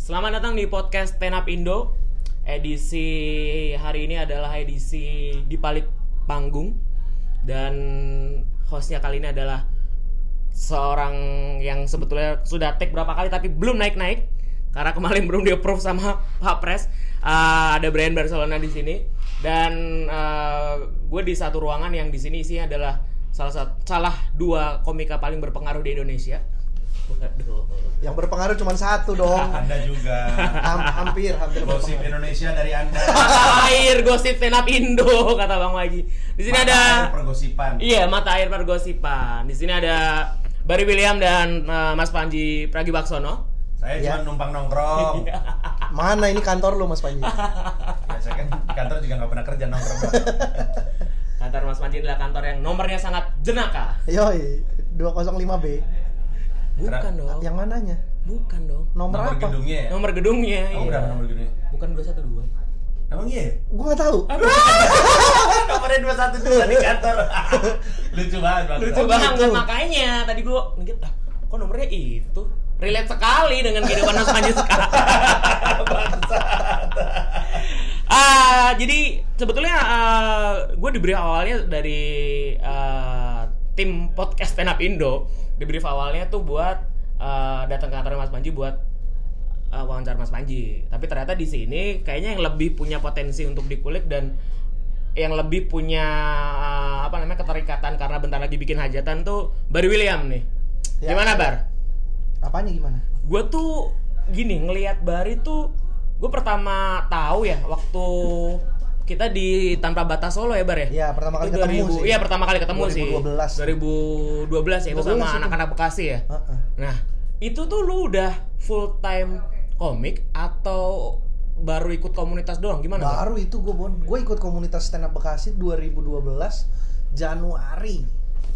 Selamat datang di podcast Stand Up Indo. Edisi hari ini adalah edisi di balik panggung dan hostnya kali ini adalah seorang yang sebetulnya sudah take berapa kali tapi belum naik-naik karena kemarin belum di approve sama Pak Pres. Uh, ada Brian Barcelona di sini dan uh, gue di satu ruangan yang di sini isinya adalah salah satu salah dua komika paling berpengaruh di Indonesia. Waduh. Yang berpengaruh cuma satu dong. Anda juga. Ham- hampir, hampir Gosip. Indonesia dari Anda. air gosip stand up Indo kata Bang Waji. Di sini Mata ada air pergosipan. Iya, mata air pergosipan. Di sini ada Barry William dan uh, Mas Panji Pragibaksono. Saya Ya. cuma numpang nongkrong. Iya. Mana ini kantor lu Mas Panji? ya, saya kan di kantor juga nggak pernah kerja nongkrong. Kantor Mas Panji adalah kantor yang nomornya sangat jenaka. Yoi, 205B. Bukan Karena- dong. Yang mananya? Bukan dong. Nomor, Nomor apa? gedungnya ya? Nomor gedungnya. Kamu iya. berapa nomor gedungnya? Bukan 212. Emang iya? Gua nggak tahu. Nomornya 212 di kantor. Lucu banget, Bang. Lucu Oh, banget gitu. makanya tadi gua mikir ah, kok nomornya itu? Relate sekali dengan kehidupan Mas Panji sekarang. Ah, jadi sebetulnya gue di brief awalnya dari ah, tim podcast Stand Up Indo. Di brief awalnya tuh buat ah, datang ke kantor Mas Panji buat ah, wawancara Mas Panji. Tapi ternyata di sini kayaknya yang lebih punya potensi untuk dikulik dan yang lebih punya ah, apa namanya keterikatan karena bentar lagi bikin hajatan tuh Bar William nih. Ya. Gimana Bar? Apanya gimana? gue tuh gini ngelihat Bari tuh gue pertama tahu ya waktu kita di tanpa batas Solo ya Bar ya Ya, pertama kali Itu ketemu 2000 sih. iya pertama kali ketemu sih 2012. 2012 ya itu 12 sama anak-anak Bekasi ya Heeh. nah itu tuh lu udah full time komik atau baru ikut komunitas doang gimana Bar? Baru itu gue bon, gue ikut komunitas stand up Bekasi 2012 Januari.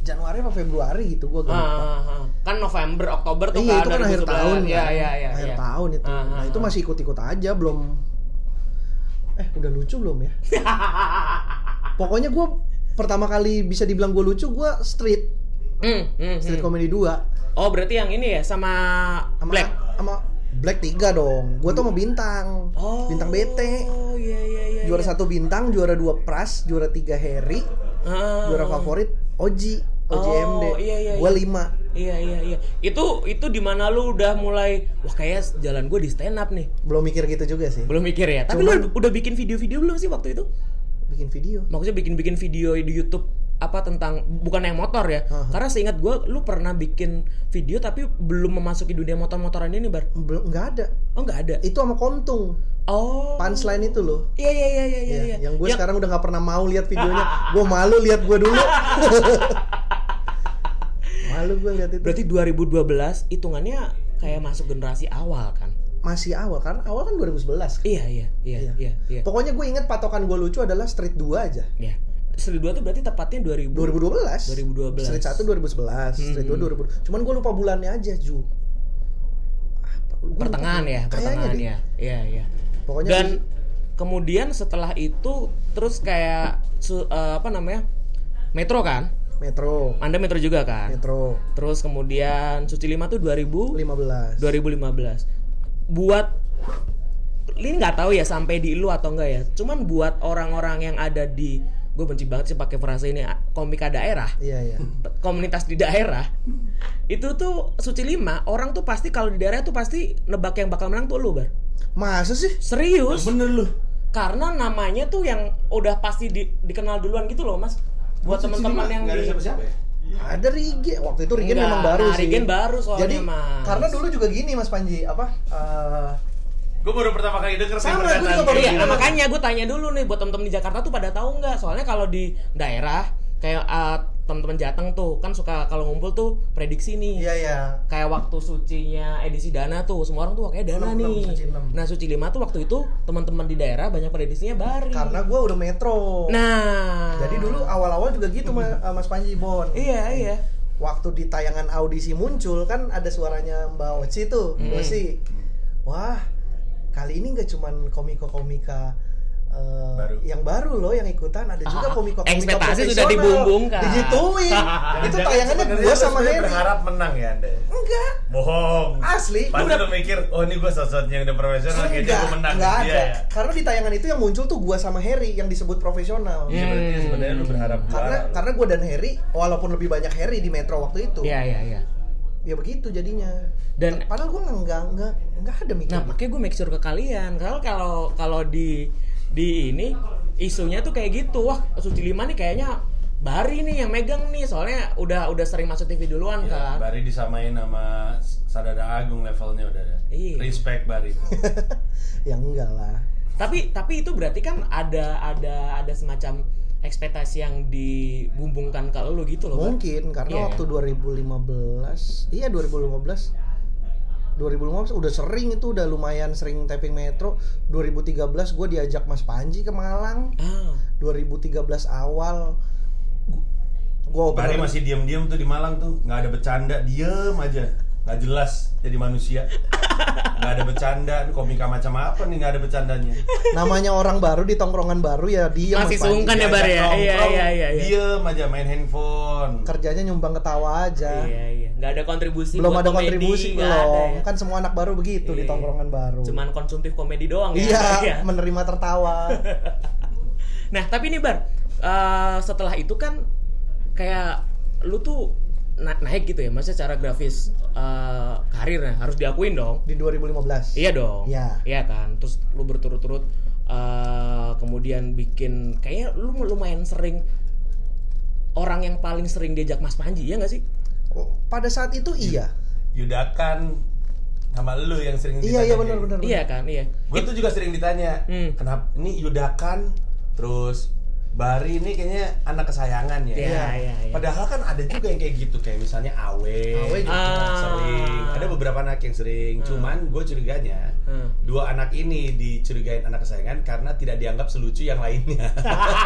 Januari apa Februari gitu gue Ah, lupa. ah, ah. kan November Oktober tuh Iya itu kan 2011. akhir tahun ya kan. ya ya Akhir ya. tahun itu. Ah, ah, Nah itu ah. masih ikut-ikut aja belum. Eh udah lucu belum ya? Pokoknya gue pertama kali bisa dibilang gue lucu gue street Hmm, hmm, street hmm. comedy 2 oh berarti yang ini ya sama, sama Black sama Black 3 dong. Gue tuh sama bintang. Oh. Bintang BT. Oh iya iya iya. Juara iya. satu bintang, juara dua Pras, juara tiga Harry, Ah. juara favorit Oji, Oji Oh, MD. iya, iya, Gue iya. lima. Iya iya iya. Itu itu di mana lu udah mulai wah kayak jalan gue di stand up nih. Belum mikir gitu juga sih. Belum mikir ya. Tapi Cuman- lu udah bikin video-video belum sih waktu itu? Bikin video. Maksudnya bikin-bikin video di YouTube apa tentang bukan yang motor ya. Aha. Karena seingat gue lu pernah bikin video tapi belum memasuki dunia motor-motoran ini, Bar. Belum nggak ada. Oh, nggak ada. Itu sama Kontung. Oh. Punchline itu loh. Iya iya iya iya iya. Ya, iya. yang gue sekarang udah nggak pernah mau lihat videonya. gue malu lihat gue dulu. malu gue lihat itu. Berarti 2012 hitungannya kayak masuk generasi awal kan? Masih awal kan? Awal kan 2011. kan? Iya iya iya Iya. iya iya. Pokoknya gue inget patokan gue lucu adalah Street 2 aja. Ya. Street 2 tuh berarti tepatnya 2000 2012. 2012. Street 1 2011, Street 2 2000. Cuman gue lupa bulannya aja, Ju. Apa? Gua lupa. pertengahan ya, pertengahan ya. Iya, iya. Pokoknya Dan di- kemudian setelah itu terus kayak su- eh, apa namanya? Metro kan? Metro. Anda Metro juga kan? Metro Terus kemudian Suci 5 tuh 2000 15. 2015. Buat ini nggak tahu ya sampai di lu atau enggak ya. Cuman buat orang-orang yang ada di gue benci banget sih pakai frase ini komika daerah. Iya, iya. komunitas di daerah itu tuh suci lima orang tuh pasti kalau di daerah tuh pasti nebak yang bakal menang tuh lu bar Masa sih? serius Bener lu. karena namanya tuh yang udah pasti di- dikenal duluan gitu loh mas buat teman-teman yang Nggak ada siapa-siapa ya? Ada Rige. Waktu itu Rige memang baru nah, sih. Regen baru soalnya, Jadi Mas. karena dulu juga gini Mas Panji, apa? eh, Gue baru pertama kali denger sih Sama, gua juga baru iya nah, makanya gue tanya dulu nih buat temen-temen di Jakarta tuh pada tahu nggak soalnya kalau di daerah kayak eh, temen-temen Jateng tuh kan suka kalau ngumpul tuh prediksi nih Iya, iya. kayak waktu sucinya edisi Dana tuh semua orang tuh kayak Dana Enam, enam, nih. suci enam. Nah suci lima tuh waktu itu teman-teman di daerah banyak prediksinya Bari. Karena gue udah Metro. nah Jadi dulu awal-awal juga gitu Ma- eh, Mas Panji Bon. iya iya Waktu di tayangan audisi muncul kan ada suaranya Mbak Oci tuh, Hmm. Oci. Wah, kali ini nggak cuman komika-komika eh, Baru. yang baru loh yang ikutan. Ada juga Ah, komika komika ekspektasi sudah dibumbungkan. digituin. Itu tayangannya gua lu sama Harry berharap menang ya anda enggak. Bohong. Asli. Pasti Gua lu mikir oh ini gue sosoknya yang udah profesional kayaknya enggak gue menang. enggak Iya, ada. ya. karena di tayangan itu yang muncul tuh gua sama Harry yang disebut profesional. Iya, berarti Hmm. sebenarnya lu berharap karena juara. karena gue dan Harry walaupun lebih banyak Harry di Metro waktu itu. Iya iya iya. ya begitu jadinya. Dan- padahal gue nggak nggak nggak ada mikir. Nah makanya gue make sure ke kalian. Kalau kalau kalau di di ini isunya tuh kayak gitu wah suci lima nih kayaknya Bari nih yang megang nih soalnya udah udah sering masuk TV duluan Ya, kan. Bari disamain sama Sadada Agung levelnya udah ada. Iya. Respect Bari. ya enggak lah Tapi tapi itu berarti kan ada ada ada semacam ekspektasi yang dibumbungkan ke lu gitu loh. Bar. mungkin karena Iya, waktu 2015 iya 2015 2015 udah sering itu udah lumayan sering tapping Metro. 2013 gue diajak Mas Panji ke Malang. Ah. 2013 awal gue Bari masih diam-diam tuh di Malang tuh, nggak ada bercanda, diem aja, nggak jelas jadi manusia, nggak ada bercanda, komika macam apa nih nggak ada bercandanya? namanya orang baru di tongkrongan baru ya dia Masih sungkan ya, Bar, ya? Iya, iya, iya, iya. Diem aja main handphone. kerjanya nyumbang ketawa aja Iya iya. Nggak ada kontribusi. belum buat ada komedi, kontribusi ada belum ya. kan semua anak baru begitu di Iya. tongkrongan baru Cuman konsumtif komedi doang ya. iya Iya. menerima tertawa Nah, tapi nih Bar, eh, setelah itu kan kayak lu tuh na- naik gitu ya, maksudnya secara grafis eh, karirnya harus diakuin dong. di 2015 Iya dong. Iya. Iya kan. Terus lu berturut-turut eh, kemudian bikin kayaknya lu lumayan sering orang yang paling sering diajak Mas Panji, ya nggak sih? Oh, pada saat itu iya Yudakan sama lu yang sering iya iya ditanya benar kayak benar Iya kan, iya. Gue tuh juga sering ditanya, Hmm. kenapa ini Yudakan terus Bari ini kayaknya anak kesayangan ya. Iya, iya, iya. Padahal kan ada juga yang kayak gitu kayak misalnya Awe, Awe juga. Ah. sering. Ada beberapa anak yang sering. Cuman gue curiganya Hmm. dua anak ini dicurigain anak kesayangan karena tidak dianggap selucu yang lainnya.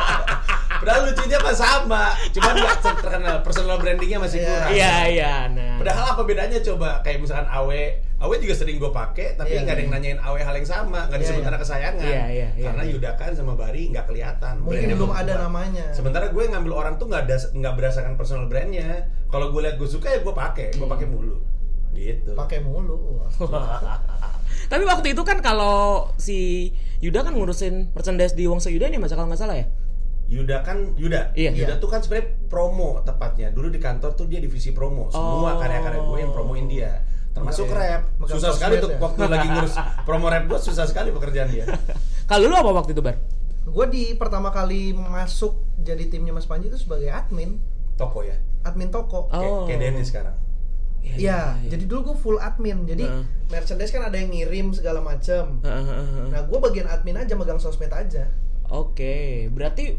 Padahal lucunya mah sama, cuman nggak terkenal. Personal brandingnya masih Iya. kurang. Iya, iya. Nah. Padahal apa bedanya coba kayak misalkan Awe, Awe juga sering gue pakai, tapi Iya. nggak ada yang nanyain Awe hal yang sama, nggak Iya, disebut iya. anak kesayangan. Iya, iya, iya, Karena iya. Yudakan sama Bari nggak kelihatan. mungkin belum ada namanya Sementara gue ngambil orang tuh nggak ada nggak berdasarkan personal brandnya. Kalau gue lihat gue suka ya gue pakai, gue pakai mulu. Gitu. pakai mulu. Tapi waktu itu kan kalau si Yuda kan ngurusin merchandise di Wongso Yuda nih, Mas kalau nggak salah ya? Yuda kan Yuda. Iya. Yuda tuh kan sebenarnya promo tepatnya. Dulu di kantor tuh dia divisi promo. Semua Oh. karya-karya gue yang promoin dia. Termasuk rap. megang Susah sekali tuh ya? waktu lagi ngurus promo rap gue susah sekali pekerjaan dia. Kalau lu apa waktu itu, Bar? gue di pertama kali masuk jadi timnya Mas Panji itu sebagai admin Toko ya. admin toko Kayak, Oh. kayak Dennis sekarang. Iya, jadi dulu gue full admin. Jadi Heeh. merchandise kan ada yang ngirim segala macem. Heeh, heeh, heeh. Nah, gue bagian admin aja, megang sosmed aja. Oke, berarti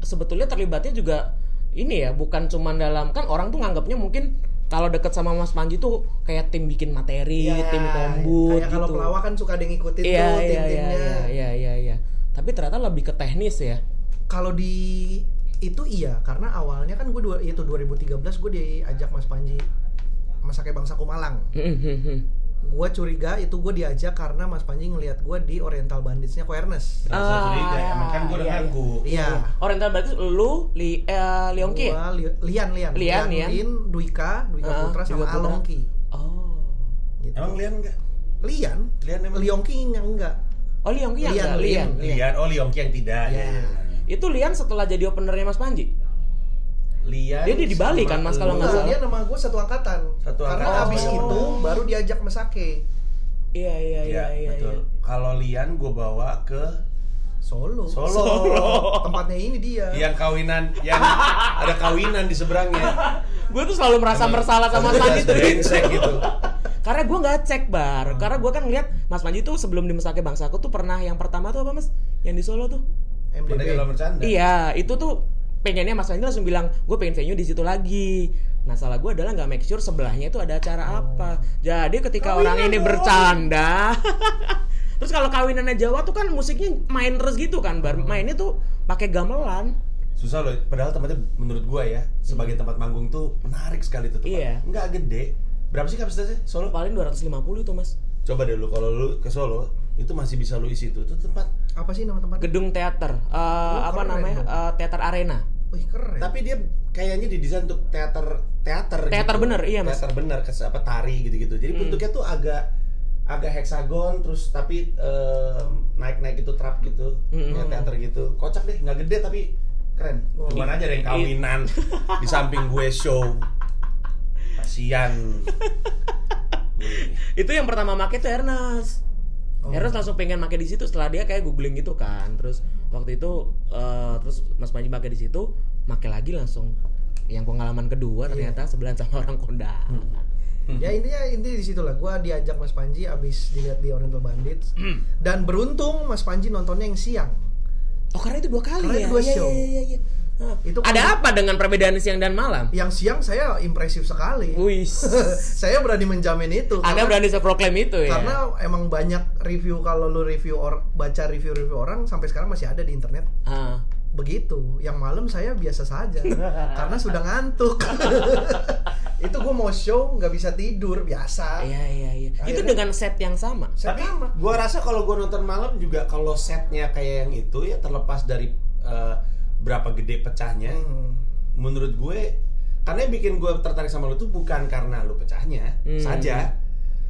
sebetulnya terlibatnya juga ini ya, bukan cuma dalam kan orang tuh nganggapnya mungkin kalau deket sama Mas Panji tuh kayak tim bikin materi, Iya, tim kombut Kayak gitu. kalau pelawak kan suka ada yang ngikutin iya, tuh iya, iya, tim-timnya. iya, iya, iya, iya. Tapi ternyata lebih ke teknis ya. Kalau di itu iya, karena awalnya kan gue dua, itu 2013 gue diajak Mas Panji Masake Bangsaku Malang. Gue curiga itu gue diajak karena Mas Panji ngelihat gue di Oriental Banditsnya Koernes. Rasa Ah, curiga ya, emang kan gue udah iya, ngaku. Iya. Oriental berarti lu, li, eh, Liongki ya? Gua Li- Lian Lian Lian, Lian. Lin, Dwika, Dwika Ah, Putra sama Putra. Alongki. Oh. Gitu. Emang Lian enggak? Lian? Lian emang Liongki yang enggak. Oh Liongki yang Lian, enggak? Lian, Lian. Lian. Lian, oh Liongki yang tidak. Iya. Iya. Itu Lian setelah jadi openernya Mas Panji. Lian. Dia di- di Bali kan, Mas, kalau nggak Enggak, salah. dia nama gue satu angkatan. Satu Karena angkatan. abis Oh. itu baru diajak Mesake Iya iya iya Iya, iya. betul. iya. Kalau Lian gue bawa ke Solo. Solo. Tempatnya ini dia. yang kawinan, yang ada kawinan di seberangnya. Gue tuh selalu merasa bersalah sama Mas Panji tuh. Gitu. Karena gue nggak cek bar. Karena gue kan ngeliat Mas Panji tuh sebelum di Mesake Bangsaku tuh pernah yang pertama tuh apa Mas? Yang di Solo tuh? MDB. Iya, itu tuh pengennya Mas Panji langsung bilang gue pengen venue di situ lagi. Nah salah gue adalah nggak make sure sebelahnya itu ada acara apa. Jadi ketika orang ini bercanda, terus kalau kawinannya Jawa tuh kan musiknya main terus gitu kan, bar mainnya tuh pakai gamelan. Susah loh, padahal tempatnya menurut gua ya sebagai tempat manggung tuh menarik sekali tuh tempat. Iya. Enggak gede. Berapa sih kapasitasnya Solo? Paling 250 itu mas. Coba deh lu kalau lu ke Solo itu masih bisa lu isi tuh itu tempat Apa sih nama tempat? Gedung teater. Eh, Oh, apa keren namanya? dong. Eh, teater arena. Wih keren. tapi dia kayaknya didesain untuk teater teater Teater gitu. bener, iya, Mas. teater bener kes apa tari gitu-gitu jadi Hmm. bentuknya tuh agak agak heksagon terus tapi naik naik itu trap gitu Hmm. kayak teater gitu kocak deh nggak gede tapi keren Oh. cuman aja ada yang kawinan di samping gue show kasian Itu yang pertama make tuh Ernest. Oh. Ernest langsung pengen make di situ setelah dia kayak googling gitu kan. Terus waktu itu eh, terus Mas Panji make di situ, make lagi langsung yang pengalaman kedua ternyata sebelahan sama orang kondangan. Ya intinya intinya di situ lah. Gua diajak Mas Panji abis dilihat di Oriental Bandits. Dan beruntung Mas Panji nontonnya yang siang. Oh karena itu dua kali Karena ya? itu dua Iya, show. iya, iya, iya. Itu Ada kan- apa dengan perbedaan siang dan malam? Yang siang saya impresif sekali. Wih. saya berani menjamin itu. Anda karena- berani seproklaim itu ya? Karena emang banyak review kalau lu review or baca review-review orang sampai sekarang masih ada di internet. Ah. Begitu. Yang malam saya biasa saja karena sudah ngantuk. itu gue mau show nggak bisa tidur biasa. Iya iya iya. Itu dengan set yang sama. Saya tapi sama. gua rasa kalau gua nonton malam juga kalau setnya kayak yang itu ya terlepas dari eh, berapa gede pecahnya Hmm. menurut gue karena yang bikin gue tertarik sama lu tuh bukan karena lu pecahnya Hmm. saja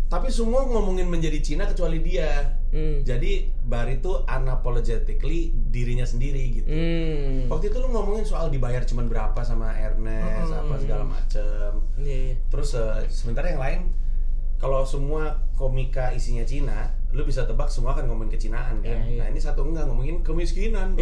tapi semua ngomongin menjadi Cina kecuali dia Hmm. jadi Bar itu unapologetically dirinya sendiri gitu Hmm. waktu itu lu ngomongin soal dibayar cuman berapa sama Ernest Hmm. apa segala macem Iya iya. terus eh, sementara yang lain kalau semua komika isinya Cina lu bisa tebak semua akan ngomongin kecinaan kan Iya, iya. nah ini satu enggak ngomongin kemiskinan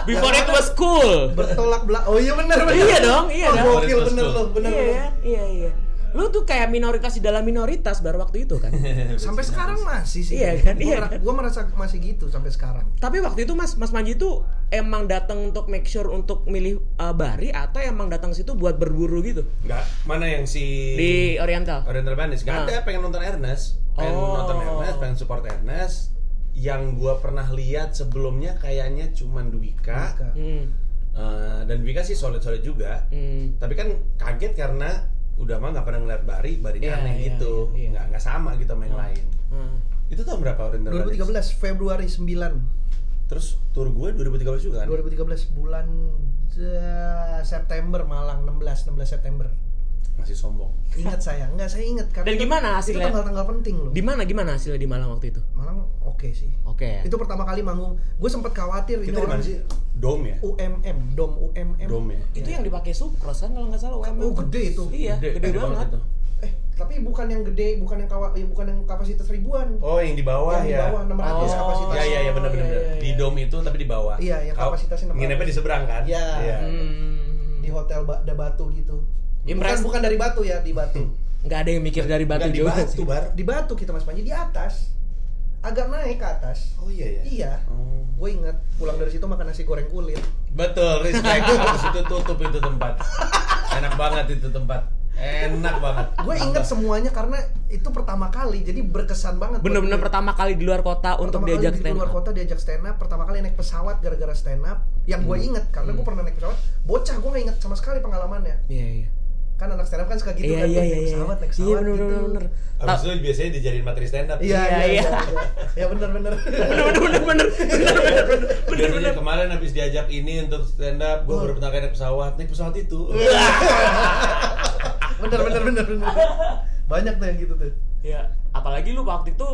Before it was cool. Bertolak belakang. Oh iya benar benar. Iya dong, iya oh, dong. Gokil bener Betul. loh, bener iya, loh. ya, iya, iya. Lu tuh kayak minoritas di dalam minoritas baru waktu itu kan. Sampai sekarang masih sih. Iya kan, Gua iya kan. Gua merasa masih gitu sampai sekarang. Tapi waktu itu Mas Mas Manji tuh emang datang untuk make sure untuk milih uh, Bari atau emang datang situ buat berburu gitu Enggak, mana yang si di Oriental. Oriental Bandits? Gak Ah. ada, pengen nonton Ernest Pengen Oh. nonton Ernest, pengen support Ernest Yang gua pernah lihat sebelumnya kayaknya cuman Dwika Maka. Hmm. Eh, Dan Dwika sih solid-solid juga Hmm. Tapi kan kaget karena udah mah nggak pernah ngeliat Bari, Barinya Iya, aneh iya, gitu iya, iya. nggak nggak sama gitu sama yang lain Hmm. Itu tahun berapa Oriental Bandits? 2013 Februari 9. Terus tour gue 2013 juga kan? 2013 bulan eh, September Malang 16 16 September. Masih sombong Ingat saya, enggak saya ingat karena Dan itu- gimana Itu hasilnya? tanggal-tanggal penting loh. Di mana gimana hasilnya di Malang waktu itu? Malang oke sih. Oke ya. Itu pertama kali manggung. Gue sempat khawatir Kita ini di orang mana sih? Dome ya? UMM, Dom UMM. Dome ya? Itu yang dipakai Sucros kan kalau nggak salah UMM. Oh, gede itu. Iya, gede, banget. itu. Eh, tapi bukan yang gede, bukan yang kawa, ya bukan yang kapasitas ribuan. Oh, yang di bawah yang di ya. bawah 600 Oh, kapasitas. Ya, ya, ya benar benar. iya, benar. iya, Di iya. dome itu tapi di bawah. Iya, yang kapasitasnya 600. Nginepnya di seberang kan? Iya. Hmm. Di hotel ba da Batu gitu. Impress- Bukan, bukan dari Batu ya, di Batu. Nggak ada yang mikir dari batu Nggak, di juga batu, sih. Bar. di Batu kita Mas Panji di atas. Agak naik ke atas. Oh iya ya. Iya. Oh. Gue inget pulang dari situ makan nasi goreng kulit. Betul, respect. Terus itu tutup itu tempat. Enak banget itu tempat. Enak banget. Gue inget semuanya karena itu pertama kali, jadi berkesan banget. Bener-bener pertama kali di luar kota untuk Pertama kali diajak di stand luar up. kota diajak stand up. Pertama kali naik pesawat gara-gara stand up. Yang gue inget karena gue pernah naik pesawat. Bocah gue gak inget sama sekali pengalamannya. Iya iya. Kan anak stand up kan suka gitu Iya kan, iya tuh, iya. naik iya. pesawat, naik Iya pesawat bener gitu. bener bener. Abis itu biasanya dijadiin materi stand up. Iya Iya, iya iya. iya. Ya bener bener. Bener bener bener bener. Biasanya kemarin habis diajak ini untuk stand up, gue baru pertama kali naik pesawat, naik pesawat itu. bener bener bener bener. Banyak tuh yang gitu tuh. Iya. Apalagi lu waktu itu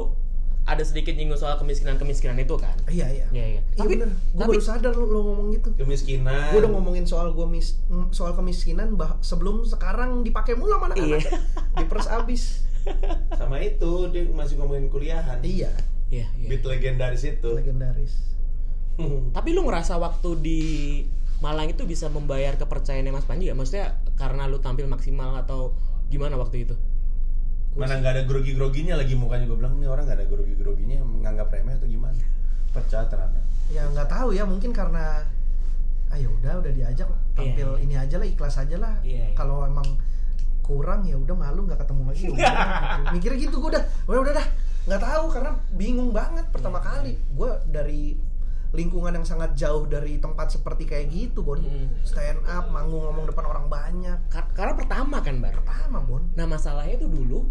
ada sedikit nyinggung soal kemiskinan-kemiskinan itu kan. Iya iya. Iya iya. Iya bener. Gue tapi baru sadar lu, lu ngomong gitu. Kemiskinan. Gue udah ngomongin soal gua mis soal kemiskinan bah sebelum sekarang dipakai mulu sama anak-anak. Iya. Diperes abis. sama itu dia masih ngomongin kuliahan. Iya, Iya iya. Beat legendaris itu. legendaris. Tapi lu ngerasa waktu di Malang itu bisa membayar kepercayaannya Mas Panji gak? Maksudnya karena lu tampil maksimal atau gimana waktu itu? Mana nggak ada grogi-groginya lagi mukanya gue bilang nih orang nggak ada grogi-groginya menganggap remeh atau gimana? Pecah ternyata. Ya nggak tahu ya, mungkin karena ayo udah udah diajak tampil Iya, iya. ini aja lah ikhlas aja lah. Iya, iya. Kalau emang kurang ya udah malu nggak ketemu lagi. ya udah, gitu. Mikirnya gitu gue udah, udah udah dah nggak tahu karena bingung banget pertama Iya, kali gue dari lingkungan yang sangat jauh dari tempat seperti kayak gitu Bon Hmm. stand up manggung ngomong depan orang banyak Kar- karena pertama kan, Bar. pertama Bon Nah, masalahnya itu dulu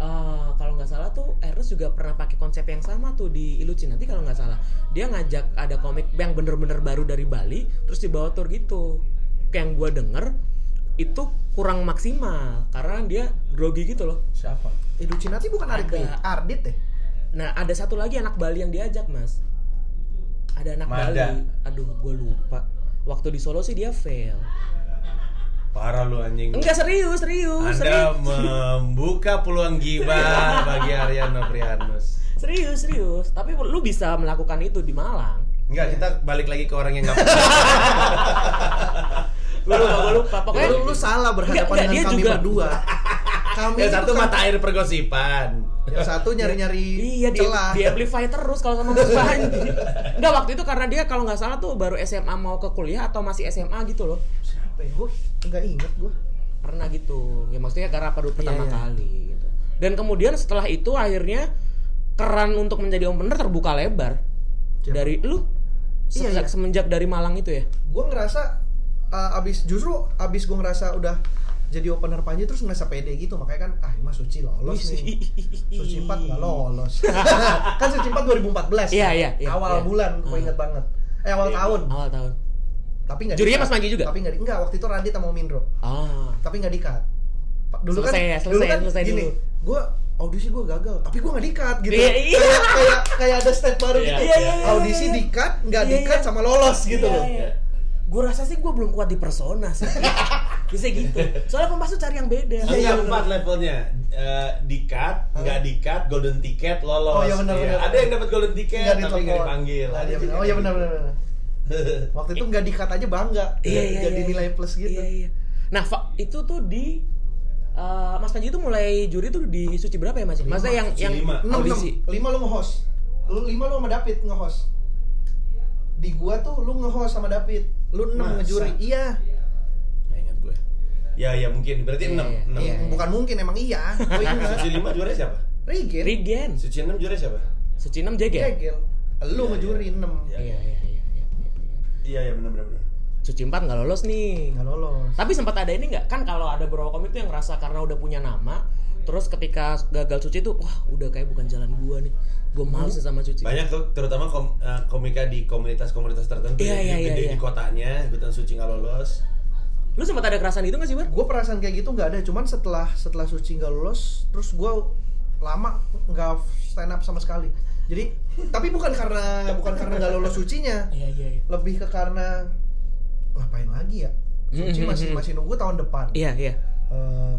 eh, kalau nggak salah tuh Ernest juga pernah pakai konsep yang sama tuh di Illucin nanti kalau nggak salah. Dia ngajak ada komik yang bener-bener baru dari Bali terus dibawa tour gitu. Kayak yang gue denger itu kurang maksimal karena dia grogi gitu loh. Siapa? Edu Cinati bukan Ardit Ada. Ardit ya nah ada satu lagi anak Bali yang diajak mas. Ada anak Mada. Bali. Aduh gue lupa. Waktu di Solo sih dia fail Parah lu anjing. enggak serius serius Anda serius membuka peluang gibah bagi Aryan Novrianus. serius serius tapi lu bisa melakukan itu di Malang Enggak, kita balik lagi ke orang yang nggak gue lupa gue lupa pokoknya lu, lu salah berhadapan Enggak, enggak, dengan dia kami juga- berdua kami Yang itu satu kan- mata air pergosipan. yang satu nyari-nyari Iya di, celah di amplify terus kalau sama Panji. Enggak waktu itu karena dia kalau nggak salah tuh baru SMA mau ke kuliah atau masih SMA gitu loh. Siapa ya gue nggak inget gue Pernah gitu. Ya maksudnya karena baru pertama iya. kali gitu. Dan kemudian setelah itu akhirnya keran untuk menjadi opener terbuka lebar. Siapa? Dari lu Iya, sejak iya. semenjak dari Malang itu ya. gue ngerasa uh, abis justru abis gue ngerasa udah jadi opener Panji terus ngerasa pede gitu makanya kan ah Mas Suci lolos nih Suci 4 nggak lolos kan Suci 4 2014 Iya, iya, iya, awal iya. bulan gue Ah. inget banget eh awal tahun Awal tahun. Tapi nggak Jurinya. Mas Panji juga? tapi nggak di- nggak waktu itu Radit sama Mindro Ah. tapi nggak dikat dulu Selesai kan ya, selesai, dulu kan selesai gini dulu. gue audisi gue gagal tapi gue nggak dikat gitu Iya, iya. kayak kayak kayak ada step baru Iya, gitu iya, iya, iya, audisi iya. dikat nggak Iya, dikat sama lolos gitu Iya, loh. Gue rasa sih gue belum kuat di persona sih. Bisa gitu. Soalnya pembasu cari yang beda. Iya, Enggak iya, empat levelnya. Eh, di cut, nggak di cut, golden ticket, lolos. Oh, iya, benar, benar. Ada yang dapat golden ticket Nggak tapi nggak dipanggil. Nah, iya. Oh iya benar benar. Waktu itu nggak dikat aja bangga. Iya, iya, Jadi iya, nilai iya. plus gitu. Iya, iya. Nah, Fa, itu tuh di eh, Mas Panji itu mulai juri tuh di suci berapa ya Mas? Maksudnya yang yang lima. Enam, enam. audisi. Lima lu nge-host. Lu lima lu sama David nge-host. Di gua tuh lu nge-host sama David. Lu enam Masa? ngejuri. Iya. Nggak ingat gue. Ya ya mungkin berarti Iya, enam. iya. enam. Iya, bukan mungkin emang iya. Gua ingat. Suci lima juara siapa? Regen. Regen. Suci enam juara siapa? Suci 6 Jegel. Regel. Lu Iya, ngejuri enam. Iya. Iya, iya, iya, benar benar. Suci 4 nggak lolos nih. Nggak lolos. Tapi sempat ada ini nggak? Kan kalau ada beberapa komik tuh yang ngerasa karena udah punya nama, terus ketika gagal Suci tuh, wah udah kayak bukan jalan gua nih. Gua males sama Suci. Banyak tuh terutama kom- eh, komika di komunitas-komunitas tertentu Iya, yang iya, gede iya, di iya. kotanya, ikutan suci nggak lolos. Lu sempat ada kerasan itu nggak sih, Bar? gue perasaan kayak gitu nggak ada cuman setelah setelah suci nggak lulus terus gue lama nggak stand up sama sekali jadi tapi bukan karena bukan karena nggak lulus sucinya Iya, iya, iya. lebih ke karena ngapain lagi ya suci Mhm, masih masih nunggu tahun depan Iya, iya. Eh,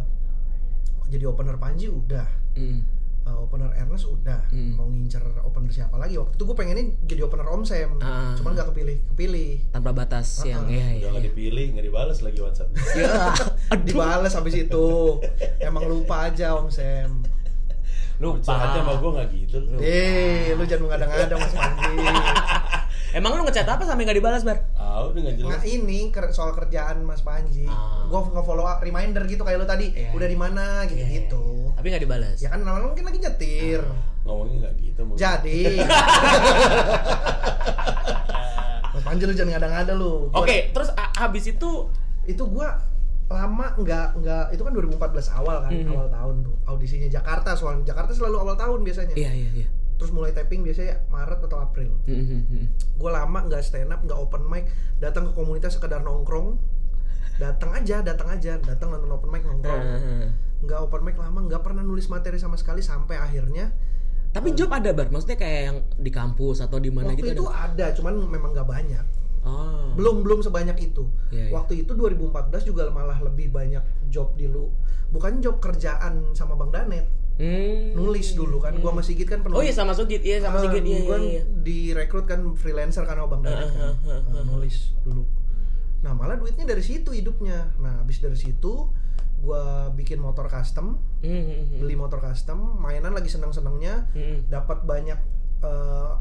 jadi opener Panji udah Mm. Eh, opener Ernest udah Hmm. mau ngincer opener siapa lagi waktu itu gue pengenin jadi opener Om Sam Ah. cuman nggak kepilih kepilih Tanpa batas Ah, yang ah. iya, Udah iya. dipilih, nggak dibalas lagi WhatsApp. Ya, dibales habis itu emang lupa aja Om Sam Lupa. Curhatnya sama gue nggak gitu loh. Eh, lu jangan mengada-ngada Mas Panji. Emang lu ngechat apa sampai nggak dibalas, Bar? Ah udah nggak jelas. Nah ini soal kerjaan Mas Panji. Ah. Gua nge-follow up reminder gitu kayak lu tadi. Iya. Udah di mana Iya, gitu-gitu. iya. Tapi nggak dibalas. Ya kan namanya mungkin lagi nyetir. Ngomongnya nggak gitu. mau. Jadi. Mas Panji lu jangan ngada-ngada lu. Oke, terus a- habis itu Itu gua lama nggak nggak itu kan 2014 awal kan Mhm. awal tahun tuh audisinya Jakarta soalnya Jakarta selalu awal tahun biasanya Iya, iya, iya. terus mulai taping biasanya Maret atau April Mm, mm, mm. gue lama nggak stand up nggak open mic datang ke komunitas sekedar nongkrong datang aja datang aja datang nonton open mic nongkrong Ah. nggak open mic lama nggak pernah nulis materi sama sekali sampai akhirnya Tapi job ada, Bar. Maksudnya kayak yang di kampus atau di mana gitu itu ada. ada cuman memang nggak banyak Oh. belum belum sebanyak itu Iya, iya. waktu itu 2014 juga malah lebih banyak job di lu bukan job kerjaan sama bang Danet Hmm. nulis dulu kan gua sama Sigit kan Oh iya sama Sugit, iya sama Sigit, iya, gue iya, iya. direkrut kan freelancer kan sama bang Danet kan Ah, ah, ah, Nah, nulis dulu nah malah duitnya dari situ hidupnya nah habis dari situ gua bikin motor custom Hmm, hmm, hmm. beli motor custom mainan lagi Hmm. dapat banyak eh,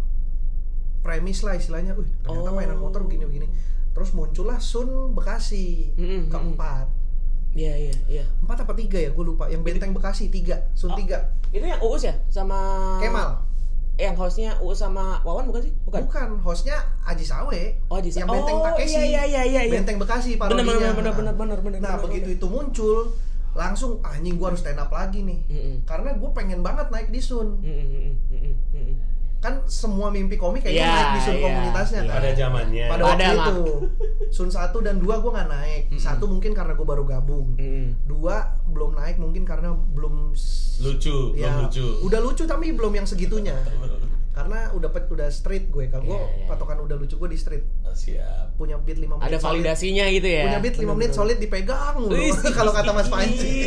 premis lah istilahnya, Wih, ternyata Oh. mainan motor begini-begini. Terus muncullah Sun Bekasi Mm-mm. keempat, Iya, iya, iya. empat apa tiga ya, gue lupa. Yang Benteng Bekasi tiga, Sun Oh. tiga. Itu yang Uus ya sama Kemal, Eh, yang hostnya Uus sama Wawan bukan sih? Bukan. bukan, hostnya Aji Sawe. Oh, Aji Sawe. Yang Benteng Oh, Takeshi. iya, iya, iya, iya, iya. Benteng Bekasi parodinya. bener, bener, bener, bener, bener, Nah bener, begitu bener. itu muncul, langsung anjing gue harus stand up lagi nih Mm-mm. karena gue pengen banget naik di Sun Mm, mm, mm, mm, mm, mm. Kan semua mimpi komik kayaknya Iya, naik di Sun iya, komunitasnya iya. kan Pada zamannya. pada waktu Mak. itu Sun 1 dan 2 gue nggak naik satu mungkin karena gue baru gabung Mm. dua belum naik mungkin karena belum lucu, ya, belum lucu. udah lucu tapi belum yang segitunya karena udah pet- udah street gue kalau gue Iya, iya. patokan udah lucu gue di street Siap. punya beat 5 menit Ada solid. validasinya gitu ya. punya beat 5 menit Bener-bener. solid dipegang kalau kata Mas Panji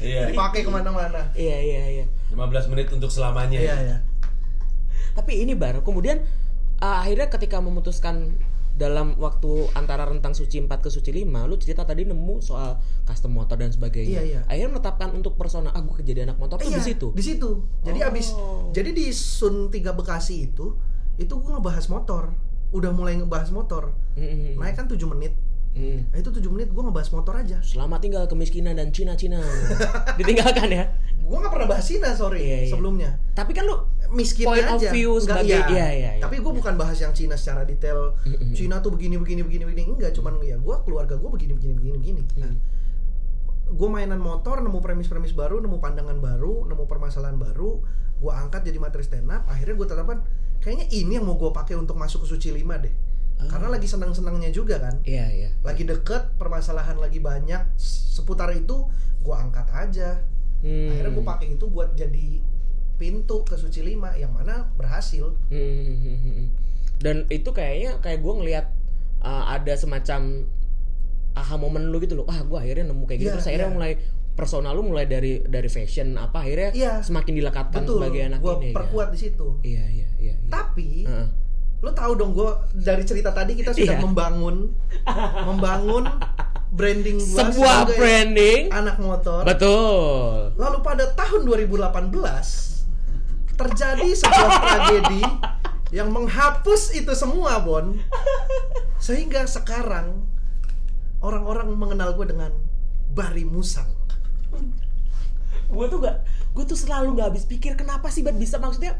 Iya. dipakai ke mana-mana Iya iya iya. 15 menit untuk selamanya. iya ya. ya Tapi ini baru kemudian uh, akhirnya ketika memutuskan dalam waktu antara rentang suci 4 ke suci 5 lu cerita tadi nemu soal custom motor dan sebagainya. Iya, iya. Akhirnya menetapkan untuk persona ah gue jadi anak motor tuh iya di situ. di situ jadi Oh. abis jadi di Sun 3 Bekasi itu itu gue ngebahas motor udah mulai ngebahas motor Mm, mm, naik kan 7 menit mm. nah itu 7 menit gue ngebahas motor aja Selamat tinggal kemiskinan dan Cina-Cina. Ditinggalkan ya. gue nggak pernah bahas Cina sorry Iya, iya. sebelumnya Tapi kan lu miskin Point of aja view Nggak, sebagai- iya. iya, iya, iya. tapi gue bukan bahas yang Cina secara detail Mm-mm. Cina tuh begini begini begini begini enggak cuman ya gue keluarga gue begini begini begini begini nah gue mainan motor nemu premis-premis baru nemu pandangan baru nemu permasalahan baru gue angkat jadi materi stand up akhirnya gue tetapkan kayaknya ini yang mau gue pakai untuk masuk ke suci 5 deh karena lagi senang-senangnya juga kan Iya iya. lagi deket permasalahan lagi banyak seputar itu gue angkat aja Hmm. akhirnya gue pakai itu buat jadi pintu ke suci 5 yang mana berhasil Hmm. Dan itu kayaknya kayak gue ngelihat uh, ada semacam aha momen lu gitu loh. Ah, gue akhirnya nemu kayak gitu. Iya, Terus akhirnya iya. mulai personal lu mulai dari dari fashion apa akhirnya Iya. semakin dilekatkan betul sebagai anak gue ini. perkuat di situ Ya. Iya iya iya. iya. tapi Heeh. Lo tahu dong gue dari cerita tadi kita sudah Iya. membangun membangun branding gue Sebuah branding. anak motor Betul. lalu pada tahun 2018 terjadi sebuah tragedi yang menghapus itu semua Bon sehingga sekarang orang-orang mengenal gue dengan Bari Musang gue tuh gak gue tuh selalu gak habis pikir kenapa sih Bat bisa maksudnya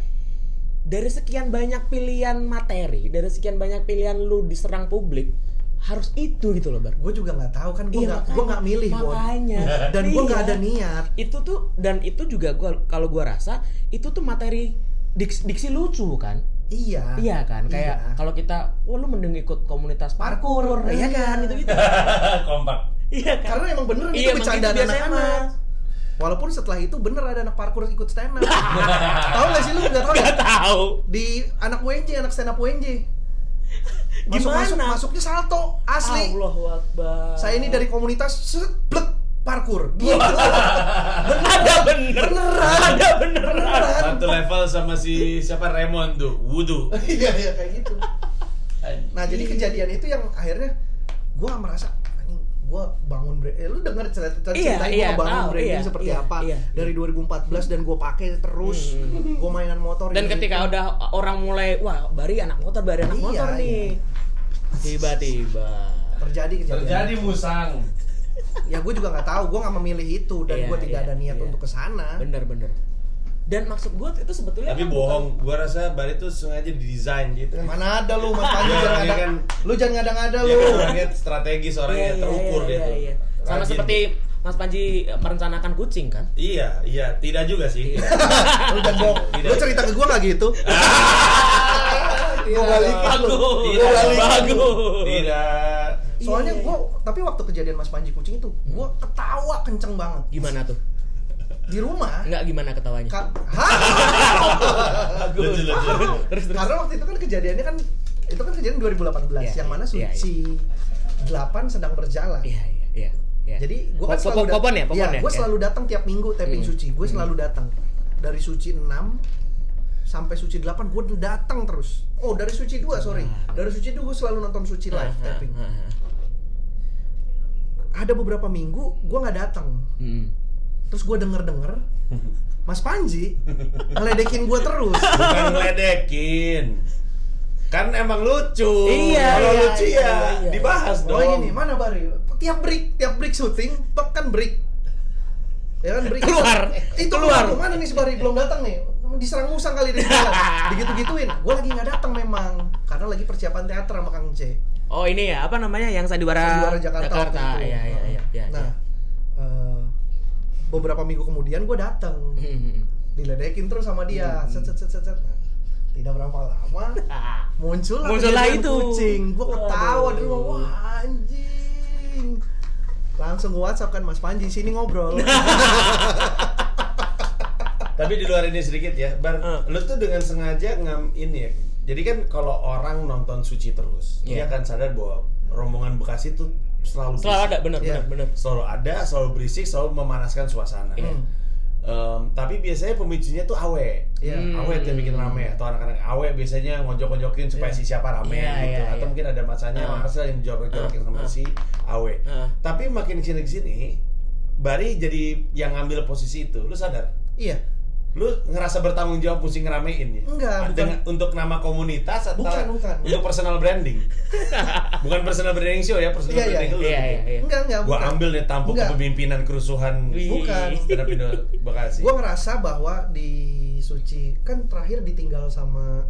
dari sekian banyak pilihan materi dari sekian banyak pilihan lu diserang publik harus itu gitu loh bar. Gue juga nggak tahu kan gue Iya, nggak makanya- gue nggak milih Bon. makanya. Dan gue nggak Iya. ada niat. Itu tuh dan itu juga gua kalau gua rasa itu tuh materi diksi, diksi lucu kan iya. Iya kan? Kayak Iya. kalau kita wah lu mending ikut komunitas parkur, Parkour, iya iya. kan? Itu gitu Kompak. iya kan? Karena emang bener Iya, itu bercandaan gitu anak-anak. Walaupun setelah itu bener ada anak parkour ikut stand up. Tahu nggak sih lu? Nggak tahu ya nggak? tahu. Di anak WNJ anak stand up WNJ masuk masuk Gimana? masuknya salto asli. Allahu Akbar. Saya ini dari komunitas set, blek parkour. Gitu. Ada bener. Beneran. ada beneran. Beneran. Satu level sama si siapa Raymond tuh, Wudu. iya iya kayak gitu. Nah jadi kejadian itu yang akhirnya gua merasa gua bangun brand eh, lu denger cerita cerita Iya, gua iya, bangun tahu, branding iya, seperti iya, apa iya. dari 2014 dan gua pakai terus gua mainan motor dan ini, ketika itu. udah orang mulai wah bari anak motor bari anak Iya, motor nih tiba-tiba terjadi kejadian Terjadi musang. ya gue juga nggak tahu gue nggak memilih itu dan Iya, gue tidak iya, ada niat iya. untuk ke sana bener-bener dan maksud gue itu sebetulnya Tapi kan bohong, gua rasa bar itu sengaja didesain gitu kan. mana ada lu mas Panji Dia jangan orangnya ada kan- lu jangan ngada-ngada Dia lu kan orangnya strategis, bukan- orangnya Iya, iya, terukur iya, dia tuh. iya, iya. sama Rajin. seperti Mas Panji merencanakan kucing kan Iya, iya, tidak juga sih. Iya. lu jangan bohong lu cerita ke gue nggak gitu gue balik bagus Tidak. bagus Tidak. soalnya Iya, gue tapi waktu kejadian mas Panji kucing itu gue ketawa kenceng banget gimana tuh di rumah nggak gimana ketawanya Ka- terus terus karena waktu itu kan kejadiannya kan itu kan kejadian 2018 Iya, yang mana iya, suci 8 sedang berjalan iya iya iya iya Jadi gue kan selalu pop- popon ya popon ya gue Iya. selalu datang tiap minggu taping Hmm. suci. Gue selalu datang dari suci 6 sampai suci 8 gue datang terus. Oh dari suci 2 sorry. Ah. Dari suci 2 gue selalu nonton suci live Ah, ah, taping. ah. Ada beberapa minggu gue nggak datang. Hmm. Terus gue denger denger Mas Panji ngeledekin gue terus. Bukan ngeledekin. Kan emang lucu. Iya, Kalau iya, lucu iya, ya iya. dibahas Oh dong. ini mana Bari? Tiap break, tiap break syuting, pek kan break. Ya kan break. Keluar. Itu Keluar. Mana nih si Bari belum datang nih? Diserang musang kali di jalan. Digitu-gituin. Gue lagi nggak datang memang karena lagi persiapan teater sama Kang C. oh ini ya apa namanya yang sandiwara Sandiwara Jakarta waktu itu. iya iya iya iya Nah, eh, beberapa minggu kemudian gue datang diledekin terus sama dia set set set set, set. Nah, tidak berapa lama muncul Muncullah itu. kucing gue ketawa di rumah wah anjing langsung gue whatsapp kan mas Panji sini ngobrol Tapi di luar ini sedikit ya, Bar, Eh. lu tuh dengan sengaja ngam ini ya. Jadi kan kalau orang nonton suci terus, dia Iya. akan sadar bahwa rombongan Bekasi tuh selalu Selalu berisik. ada, bener, Iya. bener, bener. Selalu ada, selalu berisik, selalu memanaskan suasana. Iya. Em, tapi biasanya pemicunya tuh awe. Iya. Hmm. Awe yang bikin rame atau anak-anak awe biasanya ngojok-ngojokin supaya Iya. si siapa rame Iya, gitu. iya, atau iya. mungkin ada masanya Ah. Marcel yang jorok-jorokin sama Ah. si awe. Ah. Tapi makin ke sini ke sini, Bari jadi yang ngambil posisi itu. Lu sadar? iya lu ngerasa bertanggung jawab mesti ngeramein ya? Enggak, bukan. Dengan- untuk nama komunitas atau Bukan, bukan. untuk personal branding? bukan personal branding show ya, personal Iya, iya. branding lu. Iya, iya, iya. enggak enggak Gua bukan. ambil nih tampuk Enggak. kepemimpinan kerusuhan Wih. Bukan. up Indo Bekasi. gue ngerasa bahwa di Suci kan terakhir ditinggal sama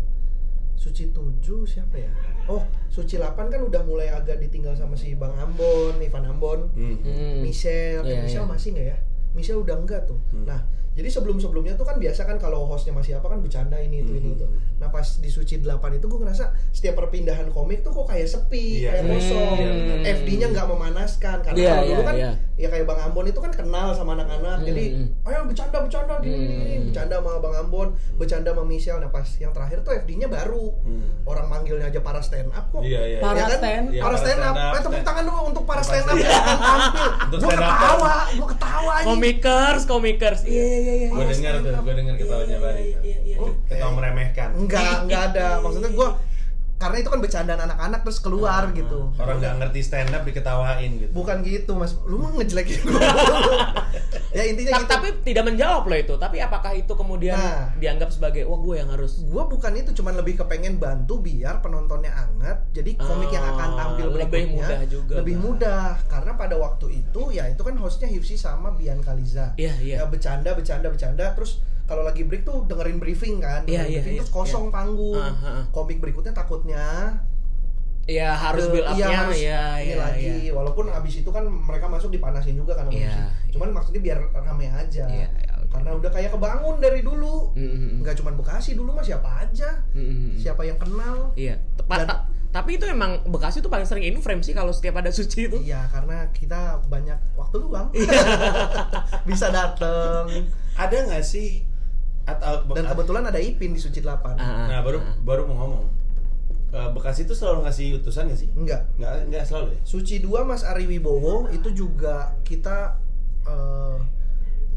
Suci 7 siapa ya? Oh, Suci 8 kan udah mulai agak ditinggal sama si Bang Ambon, Ivan Ambon, Hmm. Hmm. Michelle, eh, Iya, Michelle iya. masih nggak ya? Michelle udah enggak tuh. Hmm. Nah, jadi sebelum-sebelumnya tuh kan biasa kan kalau hostnya masih apa kan bercanda ini itu ini Hmm. itu. Nah pas di Suci 8 itu gue ngerasa setiap perpindahan komik tuh kok kayak sepi, Iya. kayak kosong. Iya, benar. FD-nya nggak memanaskan karena Iya, kalau dulu iya, kan iya. ya kayak Bang Ambon itu kan kenal sama anak-anak. Jadi Hmm. ayo bercanda bercanda gini gini, gini. Hmm. bercanda sama Bang Ambon, bercanda sama Michelle. Nah pas yang terakhir tuh FD-nya baru. Hmm. Orang manggilnya aja para stand up kok. Iya, iya. Para Ya kan? stand- Iya, para para stand up. stand up. Eh tepuk tangan dulu untuk para stand up yang tampil. Untuk Gue stand up. ketawa, gue ketawa. Komikers, komikers. Iya, iya, iya, iya. Gue Para dengar tuh, gue dengar ketawanya Iya, Bari. iya, iya, iya. Oh, Ketawa eh, meremehkan. Enggak, enggak ada. Maksudnya gue karena itu kan bercandaan anak-anak terus keluar gitu. Orang nggak ngerti stand up diketawain gitu. Bukan gitu, Mas. Lu mau ngejelekin gue. ya intinya Ta- gitu. Tapi tidak menjawab loh itu. Tapi apakah itu kemudian Nah. dianggap sebagai wah gue yang harus gue bukan itu cuman lebih kepengen bantu biar penontonnya hangat jadi komik yang akan tampil Ah, lebih berikutnya mudah juga, lebih Bang. mudah karena pada waktu itu ya itu kan hostnya Hifsi sama Bian Kaliza Iya, iya. ya bercanda bercanda bercanda terus kalau lagi break tuh dengerin briefing kan Iya, dengerin iya, briefing iya, terus kosong panggung Ah, ah, ah. komik berikutnya takutnya ya harus ke- build iya, up-nya harus ya, ini ya, lagi ya. walaupun abis itu kan mereka masuk dipanasin juga kan sama Iya, iya. cuman maksudnya biar rame aja Iya, iya, oke. karena udah kayak kebangun dari dulu Mm, mm, mm. nggak cuman Bekasi dulu mah siapa aja Mm, mm, mm. siapa yang kenal Iya. Tepat. Dan- ta- tapi itu emang Bekasi tuh paling sering in frame sih kalau setiap ada suci itu. Iya, karena kita banyak waktu luang. Bisa dateng. Ada nggak sih atau Dan kebetulan ada Ipin di Suci 8. Ah, Nah, baru ah. baru mau ngomong. Eh, Bekasi itu selalu ngasih utusan nggak sih? Enggak. Nggak, nggak selalu ya? Suci 2 Mas Ari Wibowo itu juga kita eh,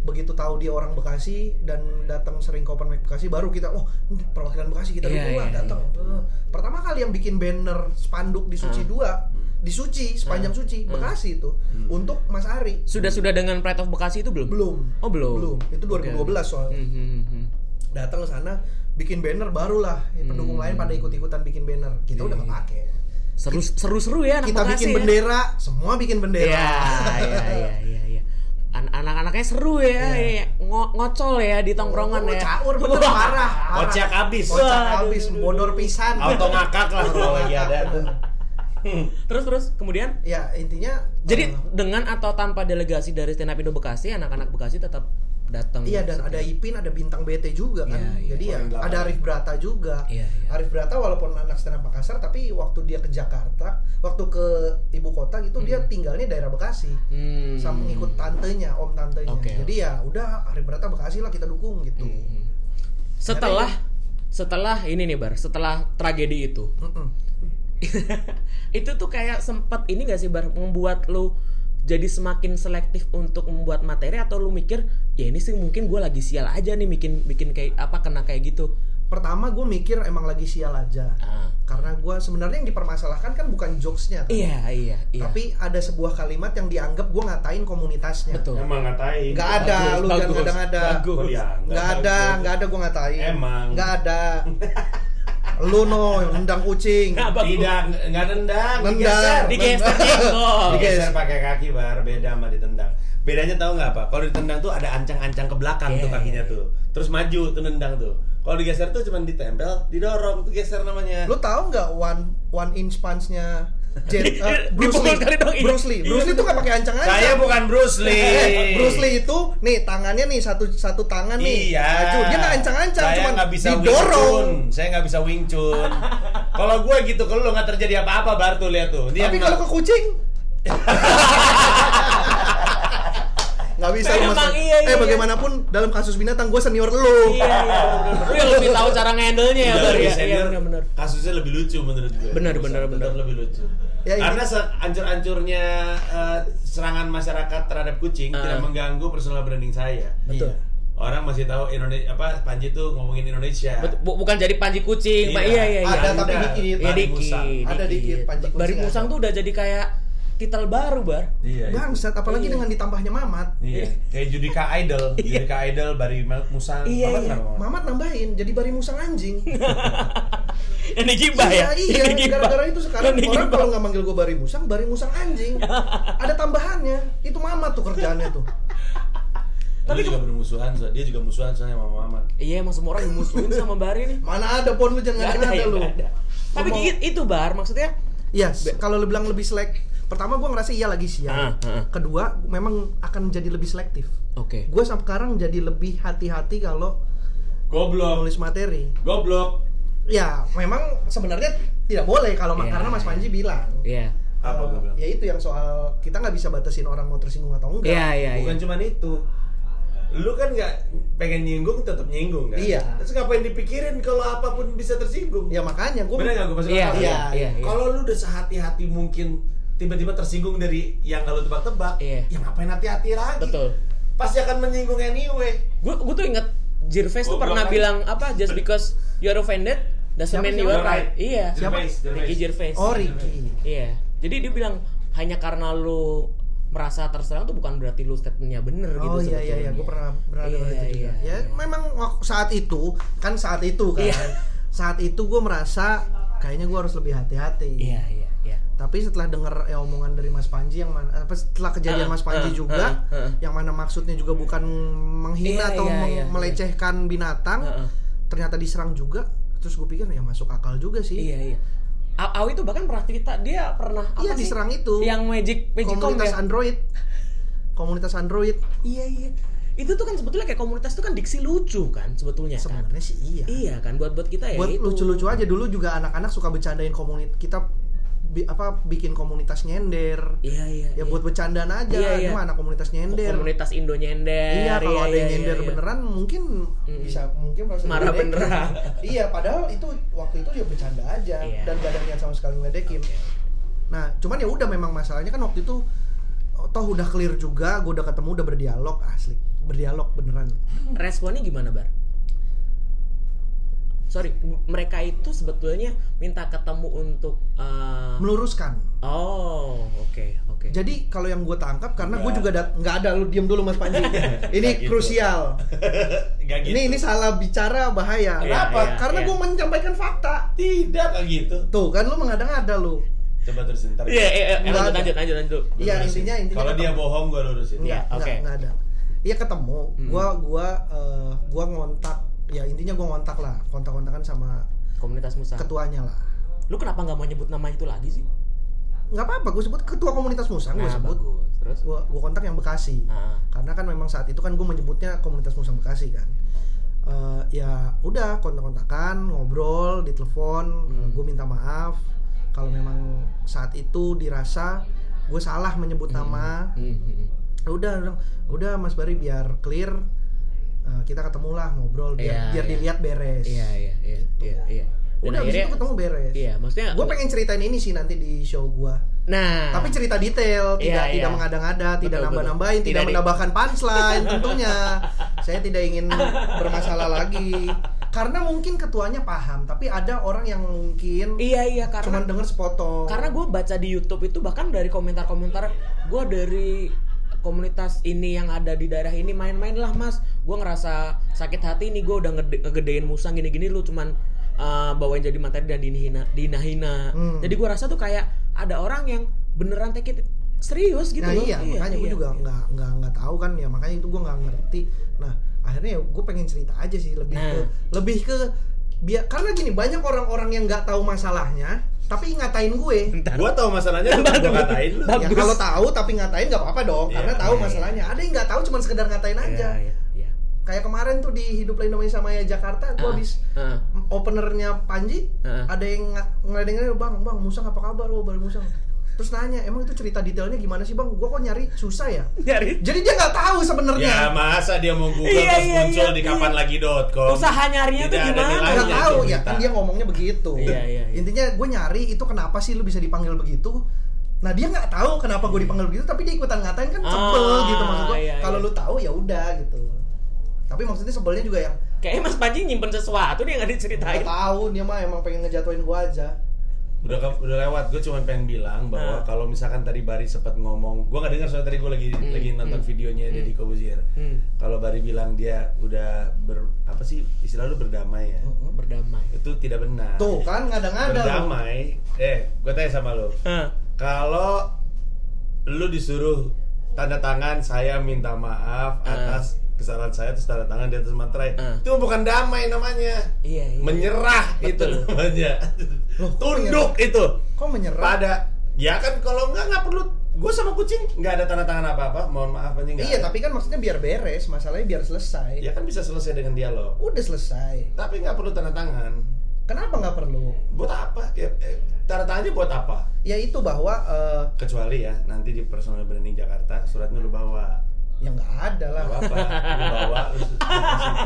begitu tahu dia orang Bekasi dan datang sering ke open mic Bekasi baru kita oh perwakilan Bekasi kita Iya, dukung lah iya, datang. Eh, Pertama kali yang bikin banner spanduk di Suci 2 di Suci sepanjang Suci Bekasi itu untuk Mas Ari. Sudah sudah dengan Pride of Bekasi itu belum? Belum. Oh belum. Belum. Itu 2012 soalnya. Hmm, hmm, hmm. datang ke sana bikin banner barulah ya, pendukung Hmm. lain pada ikut-ikutan bikin banner kita udah nggak pakai Seru seru seru ya anak kita Bekasi bikin ya. bendera semua bikin bendera Iya, iya, iya, iya, iya. An- anak-anaknya seru ya, Iya. ya. Ngo- ngocol ya di tongkrongan Oh, ya. caur bener parah, parah. Kocak abis. kocak aduh, bodor pisan Auto ngakak lah kalau lagi ada. Terus terus kemudian ya intinya jadi eh, dengan atau tanpa delegasi dari Stand Up Indo Bekasi, anak-anak Bekasi tetap datang. Iya dan ada Ipin, ada bintang BT juga kan. Iya. Jadi ya delapan. ada Arif Brata juga. Iya, iya. Arif Brata walaupun anak stand up Makassar tapi waktu dia ke Jakarta, waktu ke ibu kota gitu dia tinggalnya daerah Bekasi. Hmm. Sama ngikut tantenya, om tantenya. Oke, Jadi ya udah Arif Brata Bekasi lah kita dukung gitu. Hmm. Setelah setelah ini nih Bar, setelah tragedi itu. Mm-mm. itu tuh kayak sempet ini gak sih Bar? Membuat lu jadi semakin selektif untuk membuat materi atau lu mikir ya ini sih mungkin gue lagi sial aja nih bikin bikin kayak apa kena kayak gitu Pertama gue mikir emang lagi sial aja. ah. Karena gue sebenarnya yang dipermasalahkan kan bukan jokesnya kan. iya iya iya Tapi ada sebuah kalimat yang dianggap gue ngatain komunitasnya. betul Emang ngatain. Nggak ada, Bagus, lu jangan bagus, ngada-ngada. bagus. Kok dianggap? Nggak ada, nggak ada gue ngatain. Emang. Nggak ada. Lu no, nendang kucing. Nggak, bagus. Tidak, nggak nendang, Nendang. digeser jengkol Digeser pakai kaki bar, beda sama ditendang. Bedanya tahu nggak apa? Kalau ditendang tuh ada ancang-ancang ke belakang tuh Iya, kakinya iya, tuh. Terus maju tuh nendang tuh. Kalau digeser tuh cuma ditempel, didorong tuh geser namanya. Lu tahu nggak one one inch punch-nya Jet, eh, Bruce Dipukul Lee. dong, iya. Bruce Lee. Bruce Lee tuh nggak pakai ancang-ancang. Saya bukan Bruce Lee. Eh, Bruce Lee itu nih tangannya nih satu satu tangan nih Iya. maju dia nggak ancang-ancang Saya cuman bisa Wing didorong Chun. Saya nggak bisa Wing Chun. kalau gue gitu, kalau lo nggak terjadi apa-apa, Bar tuh lihat tuh. Dia tapi kalau ke kucing nggak bisa lu, Mas. Iya, iya, eh bagaimanapun dalam kasus binatang gue senior lu Iya, iya. Lu yang lebih tahu cara nge-handle-nya ya, Udah Bar lebih ya. Iya, senior, benar-benar. Kasusnya lebih lucu menurut gue. Benar, benar, benar. lebih lucu. Ya, ini- Karena seancur-ancurnya eh, serangan masyarakat terhadap kucing Ah. tidak mengganggu personal branding saya. betul Iya. Orang masih tahu Indonesia apa Panji tuh ngomongin Indonesia. Bu- bukan jadi panji kucing, Pak. Iya, iya, iya. Ada, tapi dikit. Iya, Bari dikit, musang. Ada dikit, panji kucing Bari ada. musang tuh udah jadi kayak titel baru, Bar. Iya. bangsat apalagi Iya. dengan ditambahnya Mamat Iya, kayak Judika Idol, Judika Idol Bari Musang. Iya, Mamat iya. Mamat? Mamat nambahin jadi bari musang anjing Yang digibah ya? iya iya Yang gara-gara itu sekarang Yang orang kalau nggak manggil gue bari musang bari musang anjing ada tambahannya itu Mamat tuh kerjaannya tuh Tapi juga bermusuhan, so- dia juga musuhan soalnya sama Mamat. Iya, emang semua orang dimusuhin sama Bari nih. mana ada pon lu jangan ada, ada, ya, lu ada. Tapi i- itu Bar, maksudnya Yes, kalau lu bilang lebih selek pertama gue ngerasa iya lagi siang Ah, ah. kedua memang akan jadi lebih selektif Oke. gue sekarang jadi lebih hati-hati kalau Goblok, nulis materi goblok. ya memang sebenarnya tidak boleh kalau Iya. karena Mas Panji bilang Iya. Apa eh, gua bilang? ya itu yang soal kita nggak bisa batasin orang mau tersinggung atau enggak Iya, iya, iya. Bukan cuma itu. Lu kan nggak pengen nyinggung tetap nyinggung kan? Iya. Terus ngapain dipikirin kalau apa pun bisa tersinggung? ya makanya gue Bener nggak gue Iya, apa? iya, iya, iya. Kalau lu udah sehati-hati mungkin tiba-tiba tersinggung dari yang kalau tebak-tebak, Iya. ya ngapain hati-hati lagi? Betul. Pasti akan menyinggung anyway. Gue gue tuh inget Jirves tuh Oh, pernah kan- bilang apa just because you are offended doesn't mean you are right. Iya. Siapa? Ricky Gervais. oh Ricky Iya. Jadi dia bilang hanya karena lu merasa terserang tuh bukan berarti lu statementnya bener gitu oh iya iya sebetulnya. iya gue pernah pernah Iya, itu juga iya, ya iya. memang saat itu kan saat itu kan Iya. saat itu gue merasa kayaknya gue harus lebih hati-hati Iya iya iya. Tapi setelah dengar ya, omongan dari Mas Panji yang mana apa setelah kejadian Ah, Mas Panji ah, juga ah, ah. yang mana maksudnya juga bukan menghina Iya, atau iya, meng- iya, iya. melecehkan binatang Ah, ah. ternyata diserang juga terus gue pikir ya masuk akal juga sih Iya iya. A- Awi tuh bahkan pernah cerita dia pernah apa Iya, sih? diserang itu. Yang Magic Magic komunitas ya? Android komunitas Android Iya iya. Itu tuh kan sebetulnya kayak komunitas itu kan diksi lucu kan sebetulnya kan. sebenarnya sih iya Iya kan buat buat kita ya buat itu. lucu-lucu aja dulu juga anak-anak suka bercandain komunitas kita bi- apa bikin komunitas nyender Iya iya. ya iya. buat bercandaan aja Iya, iya. ini mah anak komunitas nyender komunitas Indo nyender. iya kalau ada yang iya, nyender iya. beneran mungkin Mm. bisa mungkin Marah beneran. iya padahal itu waktu itu dia bercanda aja Iya. dan gak ada niat sama sekali ngeledekin nah cuman ya udah memang masalahnya kan waktu itu oh, toh udah clear juga gue udah ketemu udah berdialog asli berdialog beneran Responnya gimana bar? Sorry, mereka itu sebetulnya minta ketemu untuk uh, meluruskan Oh, oke, oke. Jadi kalau yang gue tangkap karena gue Nggak. juga nggak ada lu diem dulu Mas Panji. Nggak ini gitu. krusial. Gak gitu. Ini ini salah bicara bahaya. Iya, Kenapa? iya, karena iya. gue menyampaikan fakta. Tidak kayak gitu. Tuh kan lu mengada-ngada lu. Coba terus ntar. Iya, iya, iya, Nggak lanjut, ada. lanjut, lanjut, lanjut. Iya, intinya- intinya Kalau dia bohong gue lurusin. Iya, oke. enggak, enggak ada. Iya ketemu. Hmm. Gua gua eh, gua ngontak ya intinya gua ngontak lah, kontak-kontakan sama Komunitas Musa. ketuanya lah. Lu kenapa nggak mau nyebut nama itu lagi sih? Nggak apa-apa, gue sebut ketua komunitas Musang, gue Nah, sebut. bagus. Terus? Gua, gua kontak yang Bekasi. Ah. karena kan memang saat itu kan gue menyebutnya komunitas musang bekasi kan Eh, ya udah kontak-kontakan ngobrol di telepon Hmm. gue minta maaf kalau memang saat itu dirasa gue salah menyebut nama Hmm, hmm, hmm. Ya udah udah udah mas Bari biar clear eh, kita ketemulah ngobrol biar Iya, biar iya. dilihat beres Iya, iya, iya, iya, iya. Dan udah abis akhirnya, itu ketemu beres iya, maksudnya. gue pengen ceritain ini sih nanti di show gue Nah. tapi cerita detail, tidak Iya, tidak iya. mengada-ngada, tidak nambah-nambahin, tidak, Tidak menambahkan punchline tentunya. Saya tidak ingin bermasalah lagi. Karena mungkin ketuanya paham, tapi ada orang yang mungkin Iya, iya, karena cuman denger sepotong. karena gue baca di YouTube itu bahkan dari komentar-komentar gue dari komunitas ini yang ada di daerah ini main-main lah mas gue ngerasa sakit hati nih gue udah ngede- ngegedein musang gini-gini lu cuman uh, bawain jadi materi dan dihina dihina Hmm. jadi gue rasa tuh kayak ada orang yang beneran take it serius gitu nah loh iya, makanya gue iya, juga iya. nggak nggak nggak tahu kan ya makanya itu gue nggak ngerti. Nah akhirnya ya gue pengen cerita aja sih lebih Nah. ke lebih ke biar karena gini banyak orang-orang yang nggak tahu masalahnya tapi ngatain gue. Gua tahu masalahnya lu gua katain lu. Ya kalau tahu tapi ngatain nggak apa-apa dong, Iya, karena tahu iya, masalahnya. Ada yang nggak tahu cuma sekedar ngatain aja. Iya, iya, iya. Kayak kemarin tuh di Hidup Indonesia Maya Jakarta, gue Ah, habis ah. openernya Panji, Ah. ada yang ng- ngeledengin, bang, bang, Musang apa kabar? Oh, balik Musang. Terus nanya, emang itu cerita detailnya gimana sih bang? Gua kok nyari susah ya. Nyari Jadi dia nggak tahu sebenarnya. Ya masa dia mau Google Iya, terus iya, muncul iya, di iya. kapanlagi.com. usaha nyarinya tuh gimana? nggak tahu ya kan dia ngomongnya begitu Iya, iya, iya. intinya gue nyari itu kenapa sih lu bisa dipanggil begitu nah dia nggak tahu kenapa gue dipanggil begitu tapi dia ikutan ngatain kan sebel Ah, gitu maksud gue iya, kalau iya. lu tahu ya udah gitu tapi maksudnya sebelnya juga yang Kayaknya Mas Panji nyimpen sesuatu nih yang nggak diceritain. tahu dia mah emang pengen ngejatuhin gue aja udah ke- udah lewat gue cuma pengen bilang bahwa Ah. kalau misalkan tadi Bari sempat ngomong gue nggak dengar soalnya tadi gue lagi lagi nonton videonya Deddy Kobuzier Hmm. kalau Bari bilang dia udah ber apa sih istilah lu berdamai ya Berdamai. itu tidak benar tuh kan ngada-ngada lu. berdamai eh gue tanya sama lu Ah. kalau lu disuruh tanda tangan saya minta maaf atas kesalahan saya terus tanda tangan di atas materai. Ah. itu bukan damai namanya. Iya, iya. menyerah itu Betul. namanya. Loh, kok tunduk itu. Kok menyerah? Pada ya kan kalau enggak nggak perlu. Gue sama kucing nggak ada tanda tangan apa apa mohon maaf aja nggak iya ada. tapi kan maksudnya biar beres masalahnya biar selesai. Ya kan bisa selesai dengan dialog. Udah selesai. Tapi nggak perlu tanda tangan. Kenapa nggak perlu? Buat apa? Ya, eh, tanda tangannya buat apa? Ya itu bahwa eh, kecuali ya nanti di personal branding Jakarta suratnya lu bawa ya nggak ada lah Gak apa-apa, lu bawa, lu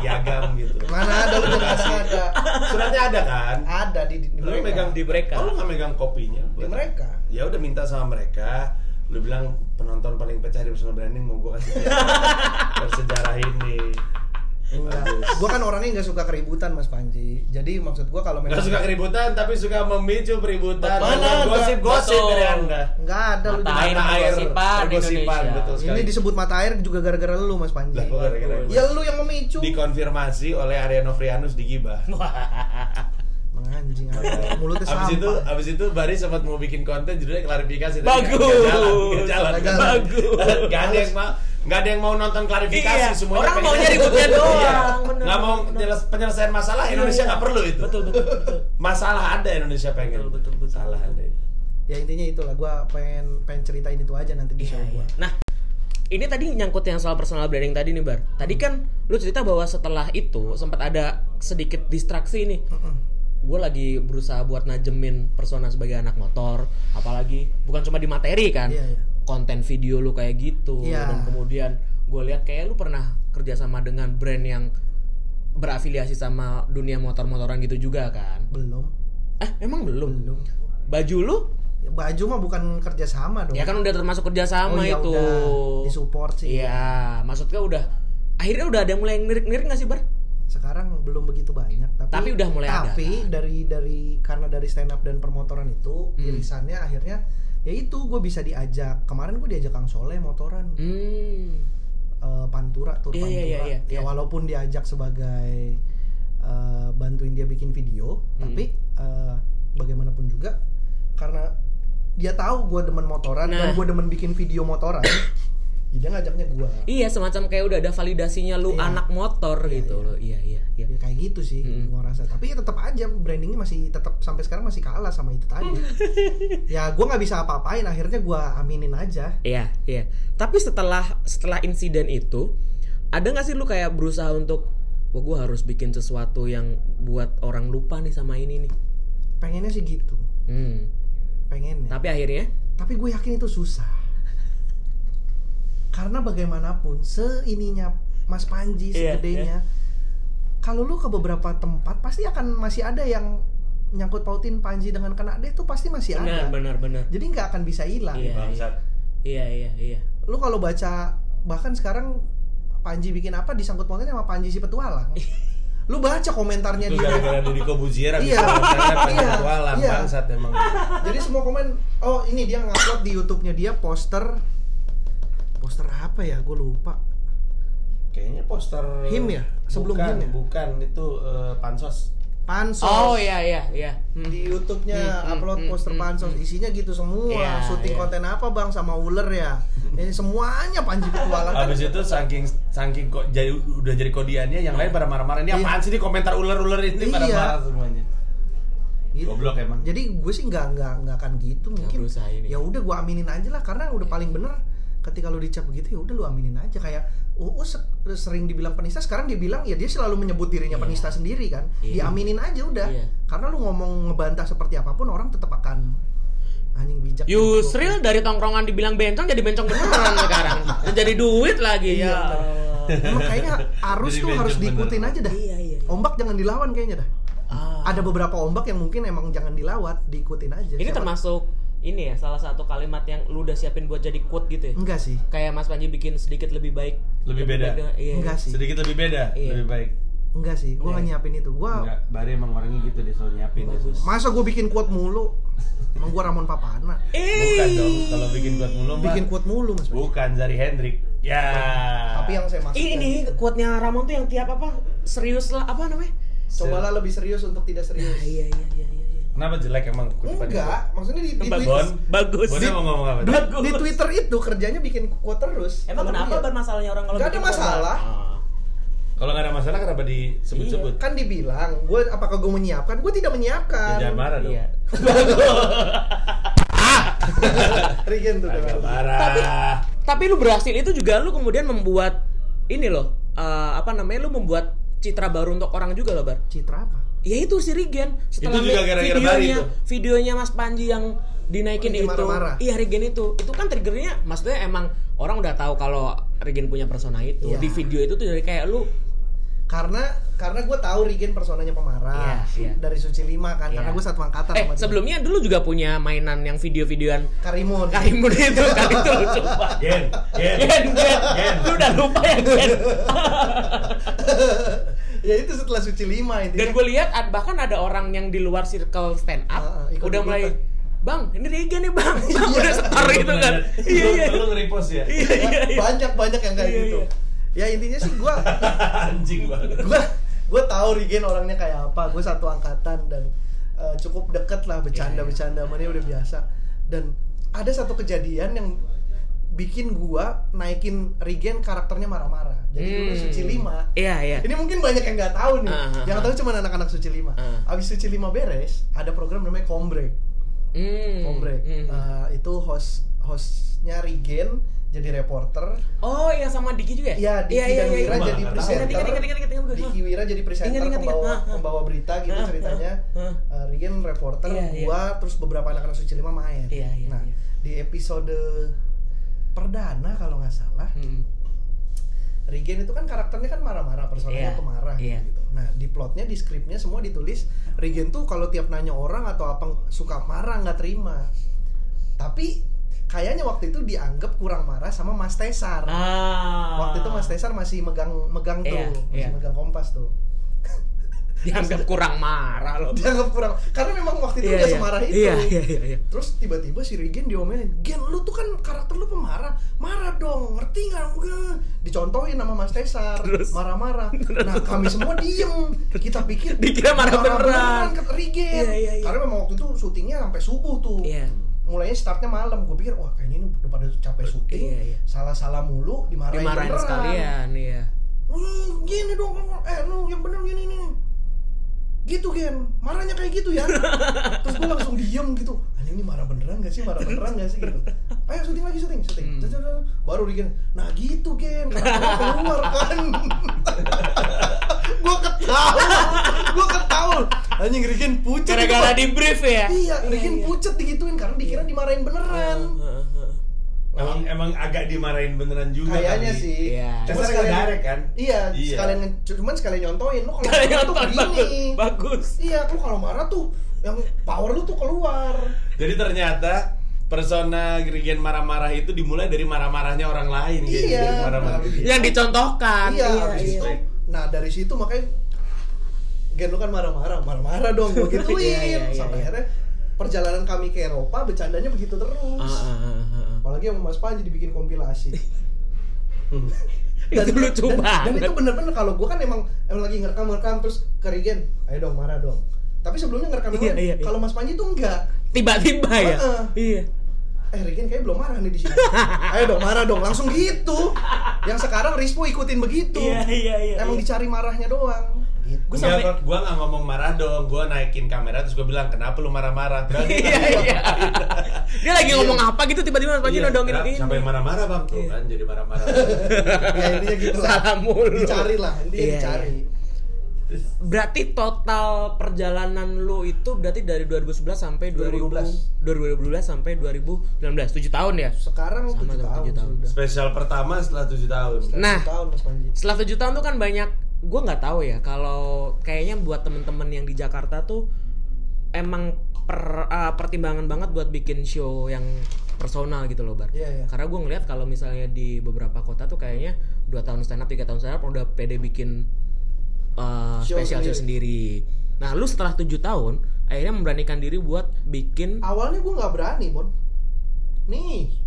piagam gitu mana ada lu jangan ada Suratnya ada kan? ada di, di, di Lu mereka. megang Di mereka. Oh, lu gak megang kopinya? di mereka Ya udah minta sama mereka Lu bilang penonton paling pecah di personal branding mau gua kasih Bersejarah ini enggak. Gua kan orangnya nggak suka keributan mas Panji. Jadi maksud gua kalau memang Gak suka keributan tapi suka memicu keributan. Dengan Gosip-gosip Betul. dari anda. Nggak ada lu Mata air Mata air pergosipan, Indonesia. betul sekali. Ini disebut mata air juga gara-gara lu mas Panji. Lah, gara-gara ya lu yang memicu. Dikonfirmasi oleh Ariano Frianus di Gibah. Menganjing mulutnya Abis itu, abis itu Bari sempat mau bikin konten judulnya klarifikasi. Bagus. nggak jalan, nggak jalan, Nggak jalan. Bagus. Gak ada yang mau, nggak ada yang mau nonton klarifikasi Iya, semuanya. orang maunya ributnya doang, Iya. Nggak mau penyelesaian masalah Indonesia Iya, nggak perlu itu. Betul, betul, betul. Masalah ada Indonesia pengen. Betul, betul, betul. Salah ada. ya intinya itulah gua pengen pengen ceritain itu aja nanti di Iya, show iya. gua Nah, ini tadi nyangkut yang soal personal branding tadi nih, Bar. Tadi kan lu cerita bahwa setelah itu sempat ada sedikit distraksi nih. Gue lagi berusaha buat najemin persona sebagai anak motor, apalagi bukan cuma di materi kan, Iya, iya. Konten video lu kayak gitu, Iya. dan kemudian gue lihat kayak lu pernah kerjasama dengan brand yang berafiliasi sama dunia motor-motoran gitu juga kan? belum Eh, emang belum? belum Baju lu? Ya, baju mah bukan kerja sama dong Ya kan udah termasuk kerjasama Oh, ya itu. udah. Disupport sih. Iya, maksudnya udah akhirnya udah ada yang mulai ngelirik-ngelirik nggak sih bar? sekarang belum begitu banyak tapi Tapi udah mulai ada, tapi kan? dari dari karena dari stand up dan permotoran itu Hmm. irisannya akhirnya ya itu gue bisa diajak kemarin gue diajak Kang Soleh motoran Hmm. eh, Pantura tur Iya, Pantura iya, iya, ya iya. walaupun diajak sebagai eh, bantuin dia bikin video Hmm. tapi eh, bagaimanapun juga karena dia tahu gue demen motoran Nah. dan gue demen bikin video motoran ya dia ngajaknya gue Iya, semacam kayak udah ada validasinya lu Iya. anak motor Iya, gitu iya. loh. Iya, iya, iya. ya kayak gitu sih Mm-mm. gua rasa tapi ya tetap aja brandingnya masih tetap sampai sekarang masih kalah sama itu tadi ya gue nggak bisa apa-apain akhirnya gua aminin aja Iya, iya. Tapi setelah setelah insiden itu, ada nggak sih lu kayak berusaha untuk wah gue harus bikin sesuatu yang buat orang lupa nih sama ini nih. pengennya sih gitu Hmm. pengennya Tapi akhirnya tapi gue yakin itu susah karena bagaimanapun seininya Mas Panji Iya, segedenya kalau lu ke beberapa tempat pasti akan masih ada yang nyangkut pautin Panji dengan kena deh tuh pasti masih ada benar, benar. jadi nggak akan bisa hilang Iya. Bangsat. Iya, iya, iya. lu kalau baca bahkan sekarang Panji bikin apa disangkut pautin sama Panji si petualang lu baca komentarnya Itu dia gara-gara Deddy Kobuzier habis Iya. Iya. Iya. bangsat emang. jadi semua komen oh ini dia ngupload di YouTube-nya dia poster poster apa ya gue lupa Kayaknya poster Him ya? Sebelum bukan, Him ya? Bukan, itu eh, pansos. pansos Oh iya, iya, iya. Hmm. di YouTube-nya Hmm, hmm, upload hmm, poster hmm, pansos isinya gitu semua Iya, syuting iya. konten apa bang sama ular ya ini semuanya Panji petualang Habis itu saking saking kok jadi udah jadi kodiannya yang lain pada marah-marah ini Iya. apaan sih di komentar ular-ular ini pada Iya. marah semuanya. Gitu. Goblok emang. Jadi gue sih nggak nggak nggak akan gitu mungkin. Ya udah gue aminin aja lah karena udah paling bener ketika lu dicap begitu ya udah lu aminin aja kayak UU se- sering dibilang penista sekarang dia bilang ya dia selalu menyebut dirinya Iya. penista sendiri kan. Iya. Diaminin aja udah. Iya. Karena lu ngomong ngebantah seperti apa pun orang tetap akan anjing bijak. Yusril dari tongkrongan dibilang bencong jadi bencong beneran sekarang. Jadi duit lagi Iya, ya. Emang kayaknya arus Jadi tuh harus diikutin bener. aja dah. Iya, iya. Ombak jangan dilawan kayaknya dah. Ah. Ada beberapa ombak yang mungkin emang jangan dilawat, diikutin aja. Ini Siapa- termasuk ini ya salah satu kalimat yang lu udah siapin buat jadi quote gitu ya. enggak sih. Kayak Mas Panji bikin sedikit lebih baik. Lebih beda. baik dengan- iya. Enggak sih. Sedikit lebih beda, Iya. lebih baik. Enggak sih, gua Iya. nggak nyiapin itu. Gua Enggak, Bari emang orangnya gitu dia selalu nyiapin. Bagus. masa gua bikin quote mulu. Emang gua Ramon Papana. Bukan dong, kalau bikin kuat mulu mah. Bikin quote mulu, Mas. Panji. Bukan Zari Hendrik. Ya. Tapi yang saya maksud Ini quote-nya Ramon tuh yang tiap apa serius lah apa namanya? cobalah lebih serius untuk tidak serius. Iya iya iya iya. Kenapa jelek emang kutipannya? Enggak, maksudnya di, di, tweet- Bon. Bagus. Bonnya mau ngomong apa? di, Bagus. di Twitter itu kerjanya bikin quote terus. Emang kenapa ban masalahnya orang kalau Nggak ada masalah. Ah. Kalau nggak ada masalah kenapa disebut-sebut? Kan dibilang, gue apakah gue menyiapkan? Gue tidak Ya, menyiapkan. jangan marah dong. Iya. Regen tuh. Agak marah. Tapi tapi lu berhasil itu juga lu kemudian membuat ini loh eh, apa namanya lu membuat citra baru untuk orang juga loh bar. Citra apa? Ya itu si Regen setelah Itu juga lihat gara-gara videonya itu. videonya Mas Panji yang dinaikin Regen itu. marah-marah. Iya Regen itu. Itu kan triggernya maksudnya emang orang udah tahu kalau Regen punya persona itu. Iya. Di video itu tuh dari kayak lu Karena karena gue tahu Regen personanya pemarah Iya, iya. dari Suci Lima kan. Iya. Karena gue satu angkatan eh sama dia. sebelumnya dulu juga punya mainan yang video-videoan Karimun. Karimun itu kan itu lucu banget. Gen, Gen, Gen, Gen. lu udah lupa ya Gen. ya itu setelah Suci Lima intinya. Dan gue lihat bahkan ada orang yang di luar circle stand up ah, ikut udah mulai. Bang, ini Regen nih bang, bang Iya. udah setor gitu kan. Iya Lu- iya. Lu nge-repost ya? Iya iya iya. banyak banyak yang kayak Iya, gitu. iya. Ya intinya sih gue Anjing banget. gue gue tahu Regen orangnya kayak apa. Gue satu angkatan dan eh, cukup deket lah bercanda-bercanda sama dia udah biasa. Dan ada satu kejadian yang bikin gua naikin Regen karakternya marah-marah. Jadi dulu Hmm. Suci Lima Iya iya. Ini mungkin banyak yang nggak tahu nih. Ah, ah, yang ah. tahu cuma anak-anak Suci Lima. Ah. Abis Suci Lima beres, ada program namanya Kombrek. Hmm. Kombrek. hmm. Eh, itu host hostnya Regen jadi reporter. Oh iya sama Diki juga ya? Iya, Diki dan Wira jadi presenter. ingat, ingat, ingat, ingat, ingat gue. Diki Wira jadi presenter Ingat, ingat, ingat. pembawa pembawa berita gitu ceritanya. Regen reporter, Iya, iya. gua terus beberapa anak-anak Suci Lima main. Iya, iya, nah, di episode perdana kalau nggak salah, Hmm. Regen itu kan karakternya kan marah-marah, personanya Iya, pemarah iya. gitu. Nah, di plotnya, di skripnya semua ditulis Regen tuh kalau tiap nanya orang atau apa suka marah nggak terima. Tapi kayaknya waktu itu dianggap kurang marah sama Mas Tesar. Ah. Waktu itu Mas Tesar masih megang megang tuh, Iya, masih iya. megang kompas tuh. Dianggap kurang marah loh. Dianggap kurang karena memang waktu itu Iya, nggak iya. semarah itu. Iya iya iya. iya. Terus tiba-tiba si Regen diomelin, Gen lu tuh kan karakter lu pemarah, marah dong, ngerti nggak? Dicontohin sama Mas Tesar, marah-marah. Nah kami semua diem, kita pikir Dikira marah beneran. kata Regen. Iya, iya, iya. Karena memang waktu itu syutingnya sampai subuh tuh. Iya. Mulainya startnya malam, gue pikir wah kayaknya ini udah pada capek syuting, Iya, iya. salah-salah mulu, dimarahin, Dimarahin beneran. sekalian, iya. Gini dong, eh lu yang bener gini nih gitu Gen, marahnya kayak gitu ya. Terus gue langsung diem gitu. Anjing ini marah beneran gak sih, marah beneran gak sih? Gitu. Ayo syuting lagi syuting, syuting. Hmm. Baru Gen, nah gitu Gen, kenapa keluar kan. Gue ketawa. Gue ketawa. Anjing Rigen pucet Gara-gara itu, di brief ya. iya Rigen pucet digituin karena dikira dimarahin beneran. Heeh. Emang emang agak dimarahin beneran juga kayaknya kali. sih Iya. Cuma sekalian- kan? Iya, Iya. sekalian cuman sekalian nyontoin lu kalau Kalian marah tuh nonton bagus. begini. Bagus. Iya, lu kalau marah tuh yang power lu tuh keluar. Jadi ternyata persona Grigen marah-marah itu dimulai dari marah-marahnya orang lain Iya. gitu, marah-marah dia. Yang dicontohkan. iya, Iya, iya. itu nah dari situ makanya Gen lu kan marah-marah, marah-marah dong gua gituin. Iya, iya, iya, Sampai iya. akhirnya perjalanan kami ke Eropa bercandanya begitu terus. Ah, ah, ah, ah, ah. Apalagi yang Mas Panji dibikin kompilasi. Itu lucu dan, banget. Dan itu bener-bener kalau gua kan emang emang lagi ngerekam-ngerekam terus ke Regen, ayo dong marah dong. Tapi sebelumnya ngerekam Iya, iya, iya. Kalau Mas Panji tuh enggak. Tiba-tiba ya. Heeh. Iya. eh Regen kayak belum marah nih di sini. Ayo dong marah dong, langsung gitu. Yang sekarang Rispo ikutin begitu. Iya, iya, iya. Emang iya. dicari marahnya doang. Gitu. Gua Enggak, sampai- gua nggak ngomong marah dong, gua naikin kamera terus gua bilang kenapa lu marah-marah? Berarti Iya iya. Dia lagi ngomong apa gitu tiba-tiba Mas Panji Iya, nodongin ini. sampai marah-marah bang tuh kan jadi marah-marah. ya intinya gitu lah Salah mulu. dicari lah intinya Iya, dicari Berarti total perjalanan lu itu berarti dari 2011 sampai 2012 2012 sampai 2019 7 tahun ya? sekarang Sama tujuh dong, tahun, tujuh tahun. sudah Spesial pertama setelah tujuh tahun. Nah. Tujuh tahun mas Panji Setelah 7 tahun tuh kan banyak gue nggak tahu ya kalau kayaknya buat temen-temen yang di Jakarta tuh emang per- uh, pertimbangan banget buat bikin show yang personal gitu loh bar. Iya, iya. Karena gue ngeliat kalau misalnya di beberapa kota tuh kayaknya dua tahun stand up tiga tahun stand up udah pede bikin uh, Show spesial show sendiri. Nah lu setelah tujuh tahun akhirnya memberanikan diri buat bikin awalnya gue nggak berani bon nih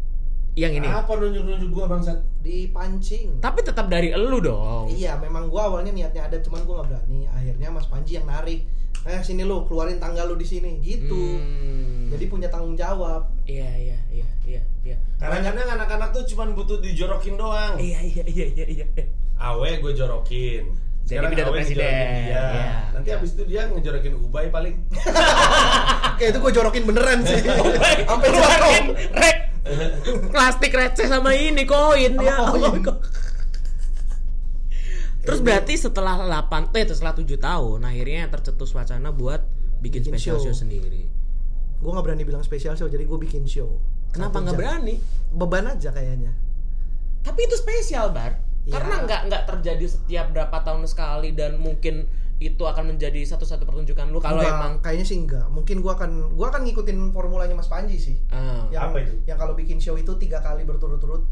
yang ini. Apa nunjuk-nunjuk gua bangsat? dipancing Tapi tetap dari elu dong. Iya, memang gua awalnya niatnya ada, cuman gua nggak berani. Akhirnya Mas Panji yang narik. Eh sini lu, keluarin tanggal lu di sini, gitu. Hmm. Jadi punya tanggung jawab. Iya iya iya iya iya. Kadang-kadang anak-anak tuh cuma butuh dijorokin doang. Iya iya iya iya iya. Awe gue jorokin. Jadi pidato presiden. dia. Iya. Nanti abis itu dia ngejorokin Ubay paling. Kayak itu gua jorokin beneran sih. Sampai jatuh. rek plastik receh sama ini koin Sama ya koin. terus berarti setelah 8 eh setelah 7 tahun akhirnya tercetus wacana buat bikin, Bikin special show. show. sendiri Gua nggak berani bilang spesial show, jadi gua bikin show. kenapa nggak berani Beban aja kayaknya. tapi itu spesial bar Ya. karena nggak nggak terjadi setiap berapa tahun sekali dan mungkin itu akan menjadi satu-satu pertunjukan lu kalau emang kayaknya sih enggak. Mungkin gua akan gua akan ngikutin formulanya Mas Panji sih. ah. Yang, Apa itu? Yang kalau bikin show itu tiga kali berturut-turut.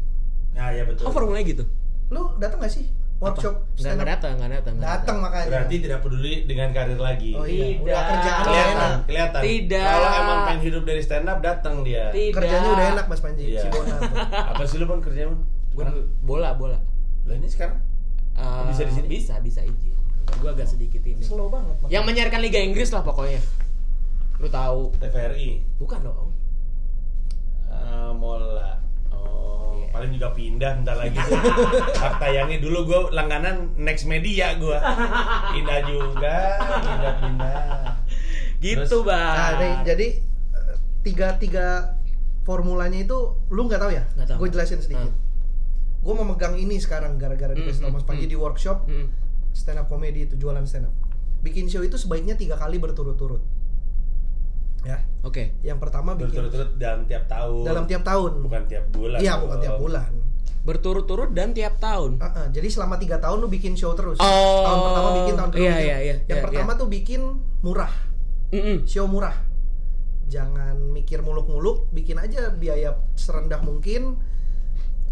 Nah ya betul. oh formulanya gitu Lu datang gak sih workshop nggak stand nggak up? datang nggak datang nggak Datang makanya. Berarti tidak peduli dengan karir lagi. Oh iya, Tidak. udah kerjaan kelihatan, enak. kelihatan. Tidak. Kalau emang pengen hidup dari stand up datang dia. Tidak. Kerjanya udah enak Mas Panji, Iya. si Bona. Apa sih lu pun kerjanya? Bang? Gua bola bola Lah ini sekarang Eh, Bisa di sini? Bisa, bisa izin. Gue agak sedikit ini. Slow banget. Mas. Yang menyiarkan Liga Inggris lah pokoknya. Lu tahu? TVRI. Bukan dong. Eh, Mola. Oh, Iya. paling juga pindah bentar lagi. Hak tayangnya dulu gue langganan Next Media gue. Pindah juga, pindah-pindah. Gitu, Terus? Bang. Nah, nih, jadi eh, tiga tiga formulanya itu lu nggak tahu ya? Gue jelasin sedikit. Gue memegang ini sekarang gara-gara tau Hmm, Mas Panji hmm. di workshop Hmm. Stand up comedy itu jualan stand up. Bikin show itu sebaiknya tiga kali berturut-turut. Ya, Oke. yang pertama bikin Berturut-turut dalam tiap tahun. dalam tiap tahun. Bukan tiap bulan. Iya, bukan tiap bulan. Berturut-turut dan tiap tahun. Ah, ah, jadi selama tiga tahun lu bikin show terus. Oh, tahun pertama bikin, tahun kedua iya, bikin. iya, iya, Yang iya, pertama tuh bikin murah, Mm-mm. show murah. Jangan mikir muluk-muluk, bikin aja biaya serendah mungkin.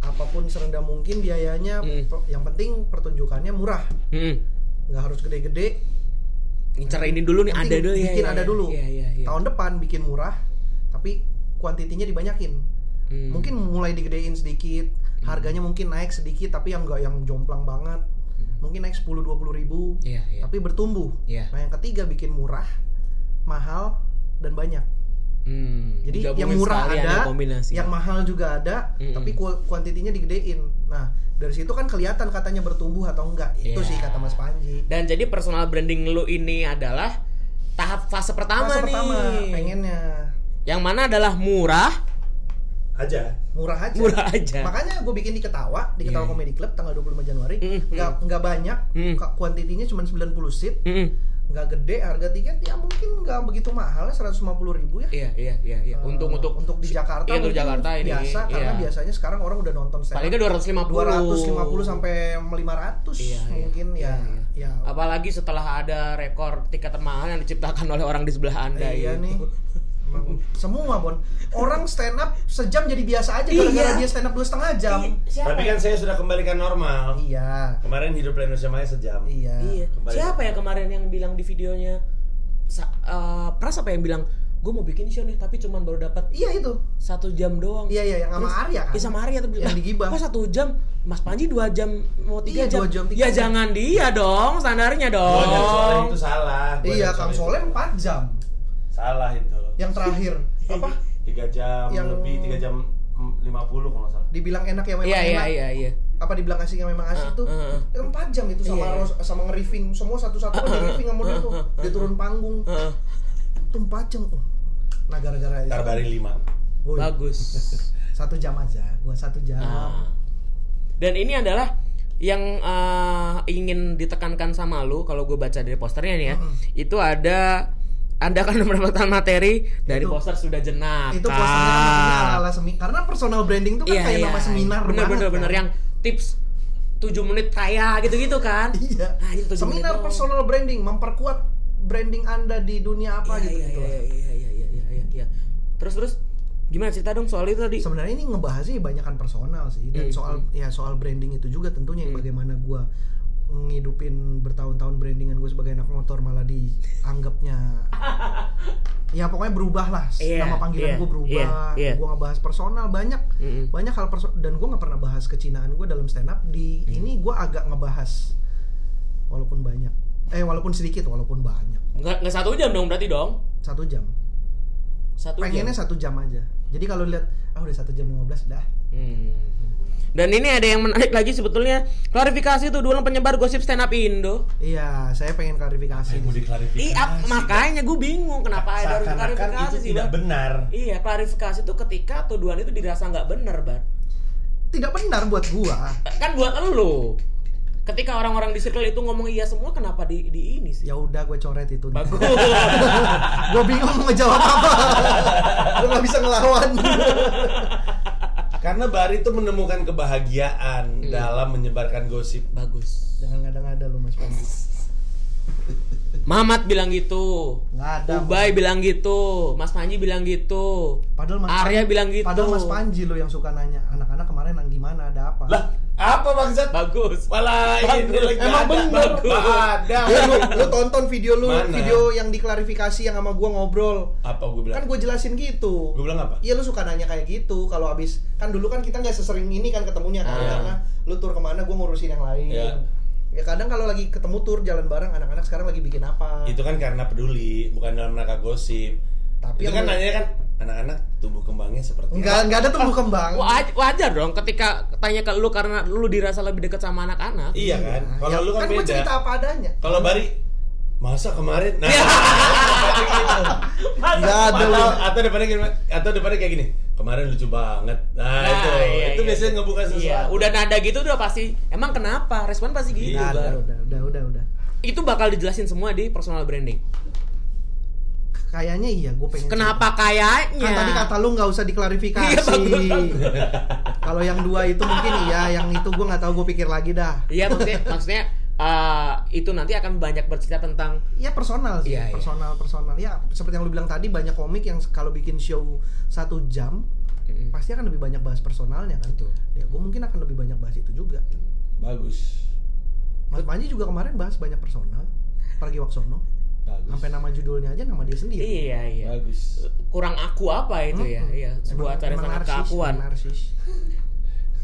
Apa pun serendah mungkin biayanya. Mm. Per- Yang penting pertunjukannya murah, Mm-mm. nggak harus gede-gede. Ngincer ini dulu nih, Penting ada dulu ya. bikin ya, ada ya. dulu. Iya, iya, iya. Tahun depan bikin murah, tapi kuantitinya dibanyakin. Hmm. Mungkin mulai digedein sedikit, harganya mungkin naik sedikit, tapi yang nggak yang jomplang banget. Mungkin naik 10-20 ribu, Iya, iya. tapi bertumbuh. Iya. Nah yang ketiga bikin murah, mahal, dan banyak. Hmm, Jadi yang murah ada, kombinasi. yang mahal juga ada, Mm-mm. tapi ku- kuantitinya digedein. Nah dari situ kan kelihatan katanya bertumbuh atau enggak. Itu Iya. sih kata Mas Panji. Dan jadi personal branding lu ini adalah tahap fase pertama Fase nih. pertama pengennya Yang mana adalah murah, Aja. murah aja. murah aja. Makanya gue bikin di Ketawa, di Iya, Ketawa iya. Comedy Club tanggal 25 Januari. Mm, Nggak nggak banyak, Mm. ka- kuantitinya cuma 90 seat, Mm-mm. Nggak gede harga tiket ya mungkin nggak begitu mahal 150 ribu ya. Iya, iya, iya, iya. Eh, Untuk untuk untuk di Jakarta Iya, untuk Jakarta ini. biasa karena iya. biasanya sekarang orang udah nonton stand Paling kan 250. 250 sampai 500 Iya, iya. mungkin Iya, ya ya Apalagi setelah ada rekor tiket termahal yang diciptakan oleh orang di sebelah Anda iya itu. nih Semua bon orang stand up sejam jadi biasa aja Iya. gara-gara dia stand up dua setengah jam Siapa Tapi kan saya sudah kembalikan normal. iya Kemarin hidup Indonesia Maya sejam. iya Iya. Kembali. Siapa ya kemarin yang bilang di videonya? Sa eh, Pras apa yang bilang? Gue mau bikin show nih, tapi cuman baru dapat iya itu satu jam doang. iya iya yang sama Terus- Arya kan Iya sama Arya tuh bilang. Yang "Lah, digibah." Kok satu jam? Mas Panji dua jam mau tiga Iya, jam. dua jam, tiga ya jam. jangan dia dong, standarnya dong. itu salah. Gua iya Kang Soleh 4 jam Salah itu. Yang terakhir. Apa? Tiga jam Yang- lebih, tiga jam mm, 50 kalau nggak salah. dibilang enak ya memang Iya iya enak. iya iya. apa dibilang asing yang memang asik Ah, tuh? ya 4 jam itu sama Iya. ros- sama nge-riffing. Semua satu-satu kan di-riffing sama dia tuh. Dia turun panggung. Heeh. tuh 4 jam. Nah gara-gara itu. Ntar bari lima. Woi, bagus. Satu jam aja. Gua satu jam. Ah. dan ini adalah yang eh, ingin ditekankan sama lu kalau gue baca dari posternya nih ya. Itu ada anda akan mendapatkan materi dari Itu- poster sudah jenak itu posternya namanya ala-ala karena personal branding tuh kan kayak nama seminar bener banget bener kan. bener yang tips 7 menit kaya gitu-gitu kan? Iya. Nah, itu tujuh seminar doang. personal branding memperkuat branding anda di dunia apa Iya, gitu iya, gitu iya, iya, iya, iya, iya, iya, iya. terus terus gimana cerita dong soal itu tadi? Sebenarnya ini ngebahasnya banyakan personal sih. Dan Hmm, soal ya soal branding itu juga tentunya Hmm. bagaimana gua ngidupin bertahun-tahun brandingan gue sebagai anak motor malah dianggapnya ya pokoknya berubah lah Iya, nama panggilan gue berubah iya, iya. gue ngebahas personal banyak Mm-mm. banyak hal perso dan gue nggak pernah bahas kecinaan gue dalam stand up di Hmm. ini gue agak ngebahas walaupun banyak eh walaupun sedikit walaupun banyak nggak nggak satu jam dong berarti dong satu jam satu pengennya jam satu jam aja jadi kalau lihat ah udah satu jam 15 dah Hmm. Dan ini ada yang menarik lagi sebetulnya klarifikasi tuh dulu penyebar gosip stand up Indo. Iya, saya pengen klarifikasi. Mau diklarifikasi. Iya, makanya gue bingung kenapa ada harus klarifikasi itu sih, tidak benar. Iya, klarifikasi tuh ketika tuduhan itu dirasa nggak bener, Bar. Tidak benar buat gua. Kan buat elu. Ketika orang-orang di circle itu ngomong iya semua, kenapa di, di ini sih? Ya udah gue coret itu. Bagus. gue bingung mau ngejawab apa. gue nggak bisa ngelawan. Karena Bari itu menemukan kebahagiaan Hmm. dalam menyebarkan gosip. Bagus. Jangan ngada-ngada lu Mas Panji. Mamat bilang gitu. Nggak ada. Ubay bilang gitu. Mas Panji bilang gitu. Padahal Mas Arya Panji- bilang gitu. Padahal Mas Panji lo yang suka nanya, anak-anak kemarin yang gimana ada apa? Lah, apa maksud? Bagus. Malah ini Bagus. lagi Emang ada. bener. Nggak ada. Ya, lu, lu tonton video lu, Mana? video yang diklarifikasi yang sama gua ngobrol. Apa gue bilang? Kan gue jelasin gitu. Gue bilang apa? Iya lu suka nanya kayak gitu kalau abis kan dulu kan kita nggak sesering ini kan ketemunya kan Ah. karena lu tur ke mana gue ngurusin yang lain. Iya. Ya kadang kalau lagi ketemu tur jalan bareng anak-anak sekarang lagi bikin apa? Itu kan karena peduli, bukan dalam rangka gosip. Tapi itu yang kan nanya kan anak-anak tumbuh kembangnya seperti Enggak enggak ada tumbuh kembang. Waj- Wajar dong ketika tanya ke lu karena lu dirasa lebih dekat sama anak-anak. Iya kan? Kalau Ya, lu kan, gue beda. cerita apa adanya. Kalau Bari masa kemarin nah Enggak ada lu. atau, atau depannya atau depannya kayak gini kemarin lucu banget nah, itu iya, itu iya. biasanya ngebuka sesuatu Iya, udah nada gitu udah pasti. Emang kenapa? Respon pasti gitu. Iya, Nggak ada, Bar. udah, udah, udah, udah. Itu bakal dijelasin semua di personal branding. Kayaknya iya, gue pengen. Kenapa kayaknya? Kan tadi kata lu nggak usah diklarifikasi. Iya. Kalau yang dua itu mungkin iya, yang itu gue nggak tahu gue pikir lagi dah. Iya maksudnya maksudnya eh, itu nanti akan banyak bercerita tentang Iya personal sih, iya. personal personal. Ya seperti yang lu bilang tadi banyak komik yang kalau bikin show satu jam Mm-mm. pasti akan lebih banyak bahas personalnya kan. Betul. Ya gue mungkin akan lebih banyak bahas itu juga. bagus Mas Panji juga kemarin bahas banyak personal. Pergi Waksono, bagus sampai nama judulnya aja nama dia sendiri. Iya iya. bagus Kurang aku apa itu ya? Mm-mm. Iya, sebuah acara sangat keakuan. narsis.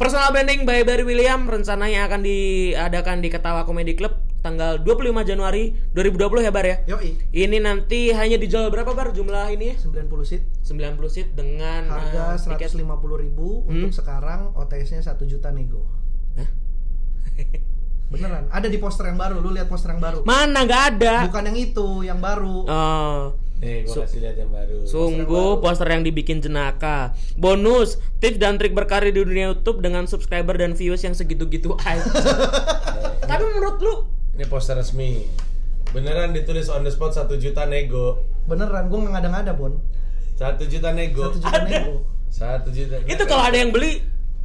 Personal branding by Barry William rencananya akan diadakan di Ketawa Comedy Club tanggal 25 Januari 2020 ya Bar ya. Yoi, Ini nanti hanya dijual berapa Bar jumlah ini ya? 90 seat, 90 seat dengan harga eh, tiket 150.000 ribu Hmm. untuk sekarang OTS-nya 1 juta nego. Hah? Beneran, ada di poster yang baru, lu lihat poster yang baru. Mana nggak ada? Bukan yang itu, yang baru. Oh, nih gua kasih lihat yang baru sungguh poster yang dibikin jenaka. Bonus, tips dan trik berkarir di dunia YouTube dengan subscriber dan views yang segitu-gitu aja. Tapi menurut lu ini poster resmi beneran ditulis on the spot satu juta nego Beneran, gue nggak ngada-ngada, Bon. satu juta nego Satu juta nego. satu juta itu kalau ada yang beli,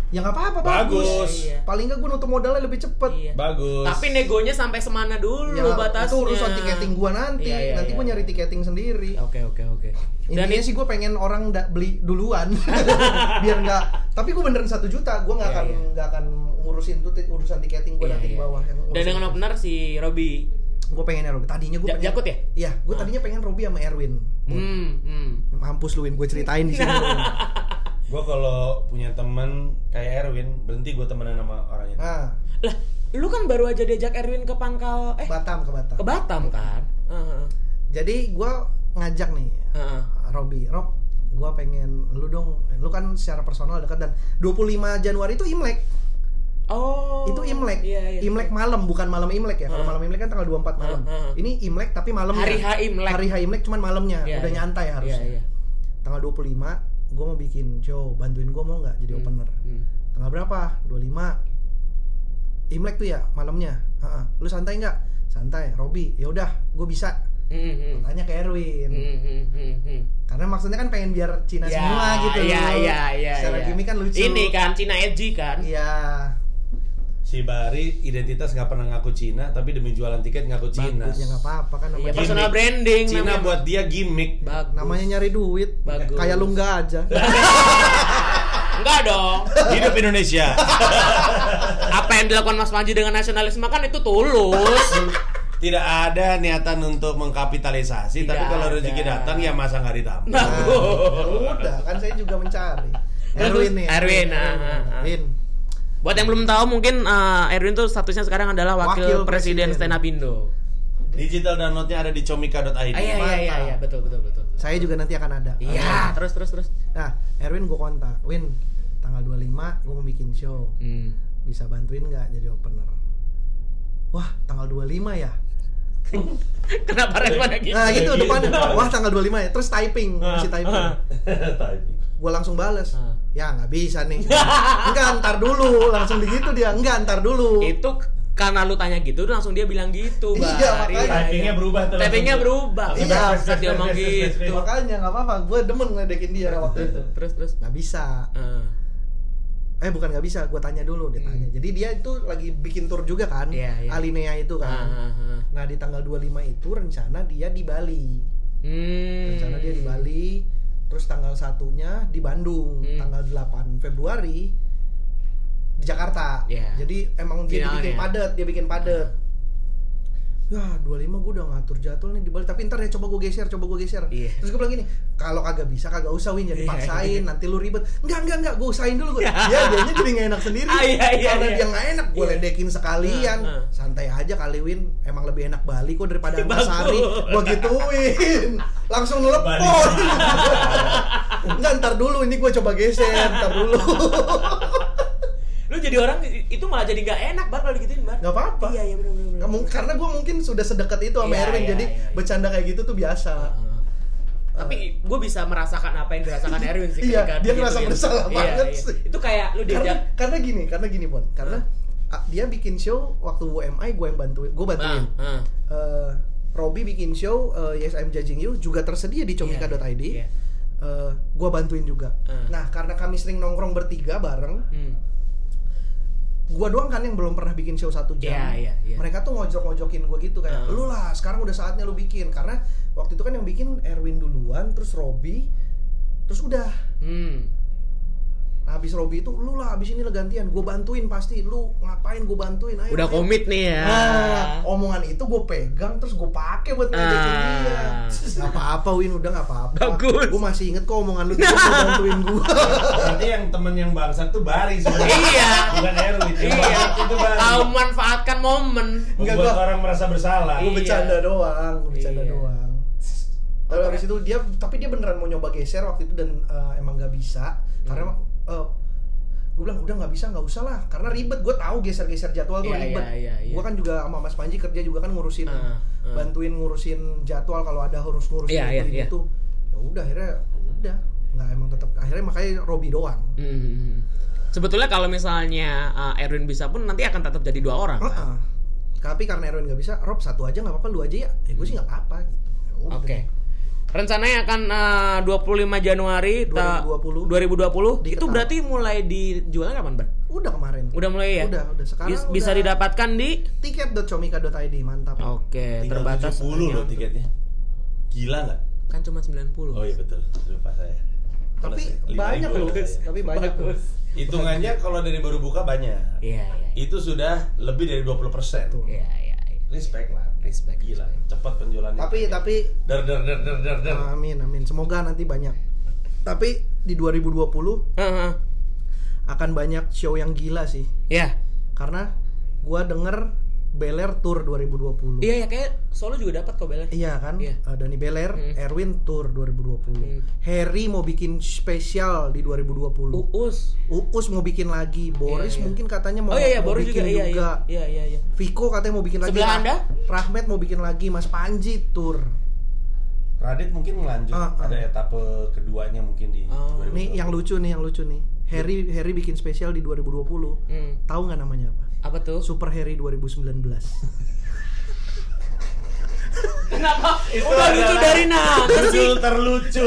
Ya nggak apa-apa, Bagus. bagus. Iya. Paling nggak gue nutup modalnya lebih cepet. iya. bagus Tapi negonya sampai semana dulu Ya, batasnya. itu urusan tiketing gua nanti. Iya, iya, nanti iya, gua nyari iya. tiketing sendiri. Oke oke oke. Dan Intinya ini sih gue pengen orang nggak beli duluan biar nggak. Tapi gue beneran satu juta, gue nggak Iya, akan iya. nggak akan ngurusin tuh urusan tiketing gue Iya, nanti di iya. bawah. Yang Dan dengan benar si Robi gue pengennya Robby. Tadinya gue Ja- pengen. Jakut ya? Iya, gue tadinya pengen Robby sama Erwin. Hmm, hmm. Mampus lu Win, gue ceritain di sini. Gua kalau punya teman kayak Erwin berhenti gua temenan sama orang itu Nah, Lah, lu kan baru aja diajak Erwin ke Pangkal eh Batam ke Batam. ke Batam kan? Heeh. Jadi gue ngajak nih Heeh. Robby, Rob, gue pengen lu dong, lu kan secara personal dekat dan 25 Januari itu Imlek. Oh. itu Imlek. Iya, iya. Imlek malam bukan malam Imlek ya. Kalau Ah. malam Imlek kan tanggal 24 malam. Ah, ah. Ini Imlek tapi malamnya. Hari H Imlek. Hari H Imlek cuman malamnya. Iya, Udah iya. nyantai harusnya. Iya, iya. Tanggal 25 gue mau bikin show, bantuin gue mau nggak jadi Hmm. opener. Hmm. Tanggal berapa? 25. Imlek tuh ya malamnya. Heeh. Lu santai nggak? Santai. Robi, ya udah, gue bisa. Hmm, hmm. Tanya ke Erwin. Hmm, hmm, hmm, hmm. Karena maksudnya kan pengen biar Cina Ya, semua gitu. Iya, iya, iya. Secara gimmick kan lucu. Ini kan Cina edgy kan? Iya. Si Bari identitas nggak pernah ngaku Cina, tapi demi jualan tiket ngaku Cina. Bagus ya nggak apa-apa kan Iya, namanya. Gimmick. personal branding Cina namanya. buat dia gimmick. Bagus. namanya nyari duit. Bagus. Kayak lu nggak aja. Enggak dong. Hidup Indonesia. Apa yang dilakukan Mas Panji dengan nasionalisme kan itu tulus. Tidak ada niatan untuk mengkapitalisasi, tapi Tidak kalau ada. rezeki datang ya masa nggak ditambah. Nah. Nah, udah kan saya juga mencari. Erwin nih. Erwin, ah, ah, ah. Erwin. Buat yang belum tahu mungkin eh, Erwin tuh statusnya sekarang adalah wakil, Wakil presiden, presiden. stand up Indo. Digital downloadnya ada di comika.id. Ah, iya iya iya iya betul betul betul. Saya juga nanti akan ada. Iya, terus terus terus. Nah, Erwin gue kontak. Win, tanggal 25 gue mau bikin show. Hmm. Bisa bantuin nggak jadi opener? Wah, tanggal 25 ya? Kenapa responnya gitu? Nah gitu depannya. Wah, tanggal 25 ya. Terus typing, masih typing. Typing. Gue langsung bales. Ah. Ya nggak bisa nih. Enggak, ntar dulu. Langsung begitu dia. Enggak, ntar dulu. Itu karena lu tanya gitu langsung dia bilang gitu, Bang. Iya, makanya. Typingnya berubah tuh. Typingnya berubah. Iya, saat dia ngomong gitu. Makanya nggak apa-apa. Gue demen ngeledekin dia waktu itu. Terus terus. Nggak bisa. Eh bukan nggak bisa, gue tanya dulu, dia tanya. Jadi dia itu lagi bikin tour juga kan, Hmm. Iya, iya. Alinea itu kan. ah. Nah di tanggal 25 itu rencana dia di Bali. Hmm. Rencana dia di Bali, terus tanggal satunya di Bandung, Hmm. tanggal 8 Februari di Jakarta. Iya. Jadi emang dia bikin padat, dia bikin padat. Ya 25 gue udah ngatur jadwal nih di Bali Tapi ntar ya coba gue geser, coba gue geser Iya. Terus gue bilang gini Kalau kagak bisa, kagak usah Win Jangan Iya, dipaksain, iya. nanti lu ribet Enggak, enggak, enggak, gue usahain dulu gue Ya dianya jadi gak enak sendiri Ah, iya, iya, Karena iya. dia gak enak, gue Iya. ledekin sekalian Ah, ah. Santai aja kali Win Emang lebih enak Bali kok daripada. Antasari Gue gituin Langsung telepon. Enggak, ntar dulu ini gue coba geser Ntar dulu Lu jadi orang itu malah jadi nggak enak bar kalau digituin bar. Gak apa-apa Iya iya benar benar. benar. Kamu- Karena gue mungkin sudah sedekat itu sama Iya, Erwin iya, Jadi iya, iya. bercanda kayak gitu tuh biasa Ah. Tapi gue bisa merasakan apa yang dirasakan Erwin sih Iya, dia digituin. ngerasa bersalah Iya, banget iya. sih. Itu kayak lu karena, diajak karena gini, karena gini Bon Karena ah, dia bikin show waktu WMI gue yang bantuin Gue bantuin Ah, ah. Eh, Robby bikin show eh, Yes I'm Judging You juga tersedia di comika.id Iya. Eh, gue bantuin juga Ah. Nah karena kami sering nongkrong bertiga bareng Hmm. Gua doang kan yang belum pernah bikin show satu jam. Iya, iya, iya. Mereka tuh ngojok-ngojokin gua gitu kayak, Ah. lu lah sekarang udah saatnya lu bikin karena waktu itu kan yang bikin Erwin duluan, terus Robby, terus udah. Hmm. Nah, habis Robby itu lu lah habis ini lah gantian, gue bantuin pasti. Lu ngapain gue bantuin? Ayo, Udah ayo. komit nih ya. Nah, omongan itu gue pegang terus gue pakai buat ngedekin Ah. dia. Gak apa-apa Win, udah gak apa-apa. Bagus. Gue masih inget kok omongan lu tuh bantuin gue. Nanti yang temen yang bangsat tuh Bari sebenarnya. Iya. Bukan Erwin. Iya. itu Bari. Tahu manfaatkan momen. Enggak, gua- orang merasa bersalah. gue Iya. bercanda doang, gue bercanda Iya. doang. Tapi habis itu dia, tapi dia beneran mau nyoba geser waktu itu dan eh, emang nggak bisa karena gue bilang udah nggak bisa nggak usah lah karena ribet gue tahu geser-geser jadwal tuh Iya, ribet. iya, iya, iya. Gue kan juga sama Mas Panji kerja juga kan ngurusin, Ah, ah. bantuin ngurusin jadwal kalau ada harus ngurusin Iya, iya, itu iya. itu. Ya udah akhirnya udah nggak emang tetap akhirnya makanya Robi doang. Hmm. Sebetulnya kalau misalnya uh, Erwin bisa pun nanti akan tetap jadi dua orang. kan? Heeh. Tapi karena Erwin nggak bisa, Rob satu aja nggak apa-apa, lu aja ya. Ya gue sih nggak apa-apa gitu. Ya udah. Rencananya akan uh, 25 Januari ta- 2020. 2020. Diketahui. Itu berarti mulai dijualnya kapan, Bar? Udah kemarin. Udah mulai ya? Udah, udah. Sekarang Bis- bisa udah. didapatkan di tiket.comika.id mantap. Oke, Tinggal terbatas 70 loh tiketnya. Gila nggak? Kan cuma 90. Oh iya betul, lupa saya. Tapi banyak loh. Tapi banyak loh. Hitungannya kalau dari baru buka banyak. Iya, iya. Itu sudah lebih dari 20%. Tuh. Iya, iya, iya. Respect lah. Respect, Gila, respect. cepat penjualannya. Tapi tapi dar dar dar dar dar dar. amin amin. Semoga nanti banyak. Tapi di 2020 Heeh. akan banyak show yang gila sih. Ya. Karena gua denger Bel Air Tour 2020. Iya ya kayak Solo juga dapat kok Belen. Iya kan? Iya. Eh, Dani Beler, Hmm. Erwin Tour 2020. Hmm. Harry mau bikin spesial di 2020. Uus. Uus mau bikin lagi, Boris Iya, iya. mungkin katanya mau, Oh iya iya mau Boris bikin juga iya iya. Iya iya iya. Viko katanya mau bikin lagi. Sebelah Rah- Anda? Rahmat mau bikin lagi, Mas Panji Tour. Radit mungkin melanjut Ah, ah. ada etape keduanya mungkin di Oh. 2020. Nih yang lucu nih, yang lucu nih. Harry Harry bikin spesial di 2020. Hmm. Tahu nggak namanya apa? Apa tuh? Super Harry 2019. Kenapa? Itu Udah lucu adalah dari sih. Judul terlucu.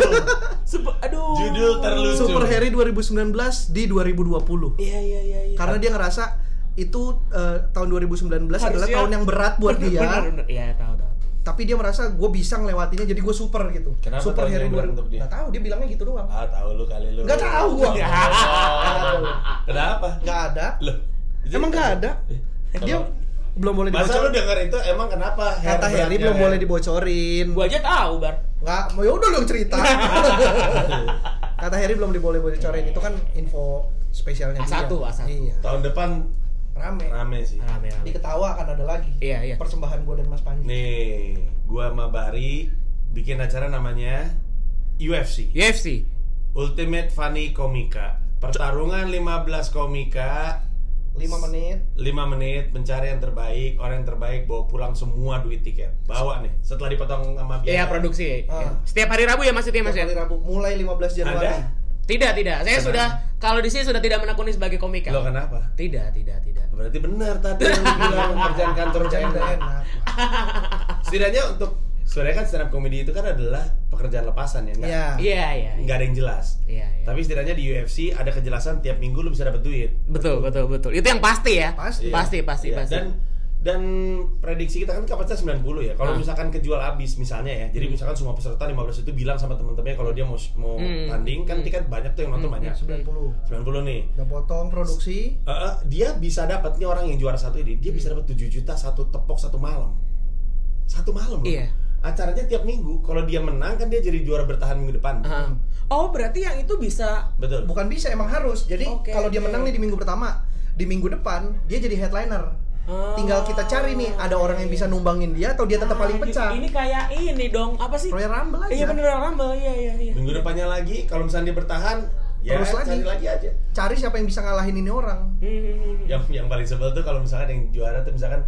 Sep- aduh. Judul terlucu. Super Harry 2019 di 2020. Iya iya iya iya. Karena dia ngerasa itu eh, tahun 2019 adalah Harusnya- tahun yang berat buat Bener, dia. Bener bener. Iya tahu tahu. Tapi dia merasa gue bisa ngelewatinya jadi gue super gitu. Kenapa super Harry yang berat 2000. untuk dia? Nggak tahu, dia bilangnya gitu doang. Ah, tahu lu kali lu. Nggak tahu gua. Oh. Kenapa? Nggak ada. Loh. Emang nggak ada. Eh, Dia kalau- belum boleh Masa lu dibocorin. denger itu emang kenapa? Kata Harry belum hair? boleh dibocorin. Gua aja tahu bar. Nggak, mau yaudah dong cerita. Kata Harry belum diboleh bocorin. Itu kan info spesialnya A1, dia. A1. Iya. Tahun depan Rame. rame sih. Rame rame. Diketawa akan ada lagi. Iya iya. Persembahan gue dan Mas Panji. Nih, gua sama Bari bikin acara namanya UFC. UFC. Ultimate Funny Komika. Pertarungan 15 komika 5 menit. 5 menit mencari yang terbaik, orang yang terbaik bawa pulang semua duit tiket. Bawa nih setelah dipotong sama biaya. Iya produksi. Ah. Setiap hari Rabu ya maksudnya Mas Tiap ya? hari Rabu mulai 15 Januari. Ada? Tidak tidak. Saya Kenapa? sudah kalau di sini sudah tidak menekuni sebagai komika. Lo kenapa? Tidak tidak tidak. Berarti benar tadi yang bilang kerjaan kantor udah enak. Setidaknya untuk sebenarnya kan stand up comedy itu kan adalah pekerjaan lepasan ya, nggak? Iya. Iya iya. Nggak ada yang jelas. Iya iya. Tapi setidaknya di UFC ada kejelasan tiap minggu lu bisa dapat duit. betul betul betul. Itu yang pasti ya. Pasti. Iya. Pasti pasti Iya. pasti. Dan dan prediksi kita kan kapasitas 90 ya. Kalau Ah. misalkan kejual habis misalnya ya. Jadi misalkan semua peserta 15 itu bilang sama teman-temannya kalau dia mau mau Hmm. tanding kan Hmm. tiket banyak tuh yang nonton Hmm. banyak. 90. 90 nih. Udah potong produksi. Eh, eh, dia bisa dapat nih orang yang juara satu ini, dia bisa dapat 7 juta satu tepok satu malam. Satu malam loh. Iya. Acaranya tiap minggu. Kalau dia menang kan dia jadi juara bertahan minggu depan. Ah. Oh berarti yang itu bisa. Betul. Bukan bisa emang harus. Jadi Oke, kalau dia menang nih di minggu pertama, di minggu depan dia jadi headliner. Ah. Tinggal kita cari nih ada orang yang bisa numbangin dia atau dia tetap paling Ah, pecah. Ini kayak ini dong apa sih? Royal Rumble aja. Iya bener Rumble. Iya iya iya. Minggu depannya lagi kalau misalnya dia bertahan, ya Terus lagi. cari lagi aja. Cari siapa yang bisa ngalahin ini orang. Hmm. Yang yang paling sebel tuh kalau misalkan yang juara tuh misalkan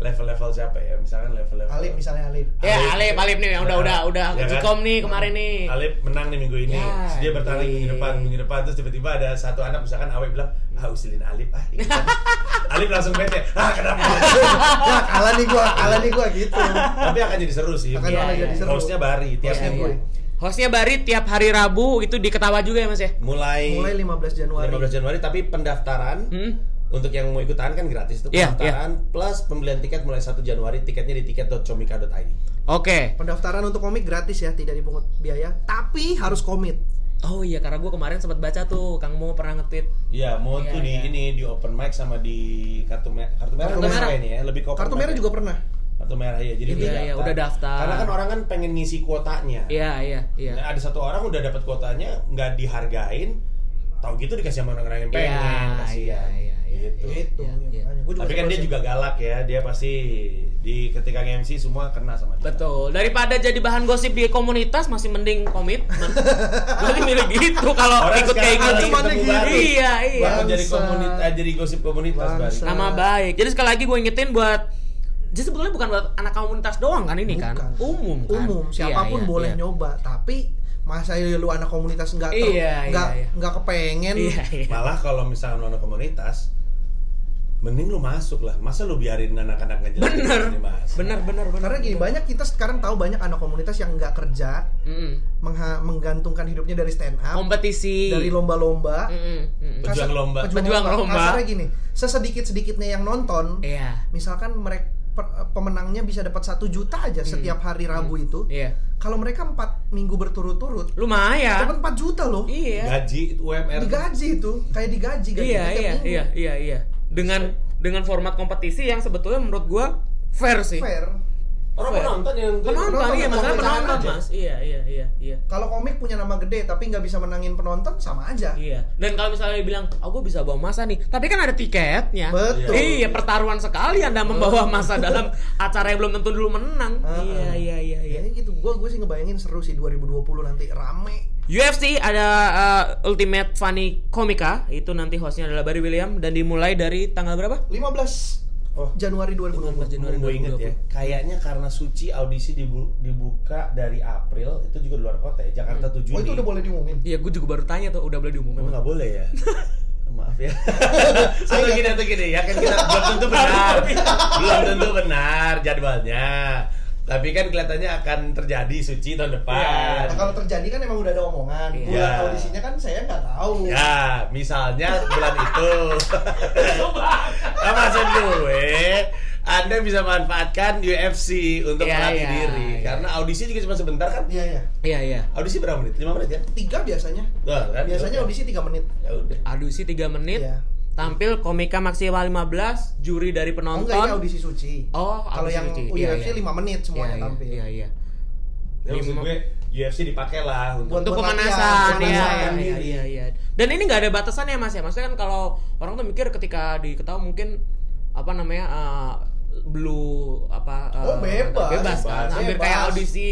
level-level siapa ya? Misalkan level-level Alif misalnya Alif. Ya, Alip, Alip nih yang udah Nah, udah udah ya kan? Nih kemarin nih. Alif menang nih minggu ini. Ya, Terus dia bertahan lagi minggu iya. depan, minggu depan terus tiba-tiba ada satu anak misalkan Awe bilang, "Ah, usilin Alif ah." ini kan." Alif langsung bete. "Ah, kenapa?" ya kalah nih gua, kalah nih gua gitu. Tapi akan jadi seru sih. Akan Iya, malah iya. jadi seru. Hostnya Bari tiap Hostnya minggu. gue. Hostnya Bari tiap hari Rabu itu diketawa juga ya Mas ya? Mulai Mulai 15 Januari. 15 Januari tapi pendaftaran Hmm? Untuk yang mau ikutan kan gratis itu Iya, pendaftaran plus pembelian tiket mulai 1 Januari tiketnya di tiket.comika.id. Oke. Pendaftaran untuk komik gratis ya, tidak dipungut biaya, tapi harus komit. Oh iya karena gue kemarin sempat baca tuh Kang Mo pernah nge-tweet. Iya, mau Iya, tuh di iya. ini di open mic sama di kartu merah. Kartu merah Kartu merah. ini ya, lebih ke open Kartu merah ya. juga pernah. Kartu merah ya. Jadi Iya, iya, udah daftar. Karena kan orang kan pengen ngisi kuotanya. Iya iya iya. Nah, ada satu orang udah dapat kuotanya, nggak dihargain, tahu gitu dikasih sama orang-orang yang pengen, Iya, kasihan. iya, iya, Gitu. Itu. Iya, iya. Gua juga Tapi kan dia juga galak ya, dia pasti di ketika MC semua kena sama dia. Betul. Daripada jadi bahan gosip di komunitas masih mending komitmen. Gue milih gitu kalau ikut kayak gitu. Cuman baru. Iya iya. Bakal jadi komunitas, eh, jadi gosip komunitas. Nama baik. Jadi sekali lagi gue ingetin buat jadi sebetulnya bukan buat anak komunitas doang kan ini kan? Bukan. Umum kan. umum Iya, siapa pun iya, boleh iya. nyoba tapi masa ya lu anak komunitas nggak Iya, iya, nggak iya. nggak kepengen Iya iya. Malah kalau misalnya lu anak komunitas, mending lu masuk lah. Masa lu biarin anak-anak ngejelas Bener. ini mas? Bener bener bener. karena gini banyak kita sekarang tahu banyak anak komunitas yang nggak kerja Mm-mm. mengha- menggantungkan hidupnya dari stand up Kompetisi. dari lomba-lomba Mm-mm, mm-mm. Pejuang lomba. Pejuang lomba. kasarnya gini sesedikit sedikitnya yang nonton Iya. misalkan mereka pemenangnya bisa dapat satu juta aja setiap hari Rabu itu Iya. kalau mereka empat minggu berturut-turut Lumayan. dapat 4 juta loh Iya. Gaji UMR. digaji itu kayak digaji gaji Iya iya minggu. iya iya iya. Dengan dengan format kompetisi yang sebetulnya menurut gua fair sih. fair Orang fair. penonton yang penonton, Penonton iya yang masalah penonton aja. mas iya iya iya iya Kalau komik punya nama gede tapi nggak bisa menangin penonton sama aja. Iya. Dan kalau misalnya bilang, "Oh, gue bisa bawa masa nih." Tapi kan ada tiketnya. Betul. Iya, pertaruhan sekali Anda membawa masa dalam acara yang belum tentu dulu menang. Ah, Iya, ah. iya, iya, iya. Ya gitu. Gue gue sih ngebayangin seru sih 2020 nanti rame. UFC ada uh, Ultimate Funny Comica, itu nanti hostnya adalah Barry William dan dimulai dari tanggal berapa? 15 Oh. Januari 2020. 15 Januari gue inget ya, 2020. kayaknya karena Suci audisi dibu- dibuka dari April itu juga di luar kota ya, Jakarta 7 Oh itu udah boleh diumumin. Iya, gue juga baru tanya tuh, udah boleh diumumin. Emang nggak boleh ya? Maaf ya. atau gini atau gini ya kan kita belum tentu benar, belum tentu benar jadwalnya. Tapi kan kelihatannya akan terjadi Suci tahun depan. Nah, kalau terjadi kan emang udah ada omongan. Iya. Bulan audisinya kan saya nggak tahu. Ya, misalnya bulan itu. Nah, maksud gue, Anda bisa manfaatkan UFC untuk Iya, melatih iya, diri. iya. Karena audisi juga cuma sebentar kan? Iya iya. Iya, iya. Audisi berapa menit? 5 menit ya? Tiga biasanya. Wah, kan? Biasanya Ya audisi 3 menit. Ya udah. Adusi 3 menit. Iya. Tampil komika maksimal 15, juri dari Oh penonton. enggak ini audisi suci. Oh, Kalau yang suci. UFC Iya, iya. 5 menit semuanya Iya, tampil. Iya, iya. Ya, maksud gue UFC dipakai lah untuk untuk buat pemanasan latihan, iya, iya, pemanasan iya, iya, iya. Dan ini nggak ada batasannya mas ya. Maksudnya kan kalau orang tuh mikir ketika diketahui mungkin apa namanya uh, blue apa uh, Oh, bebas. bebas kan. Bebas. Hampir kayak audisi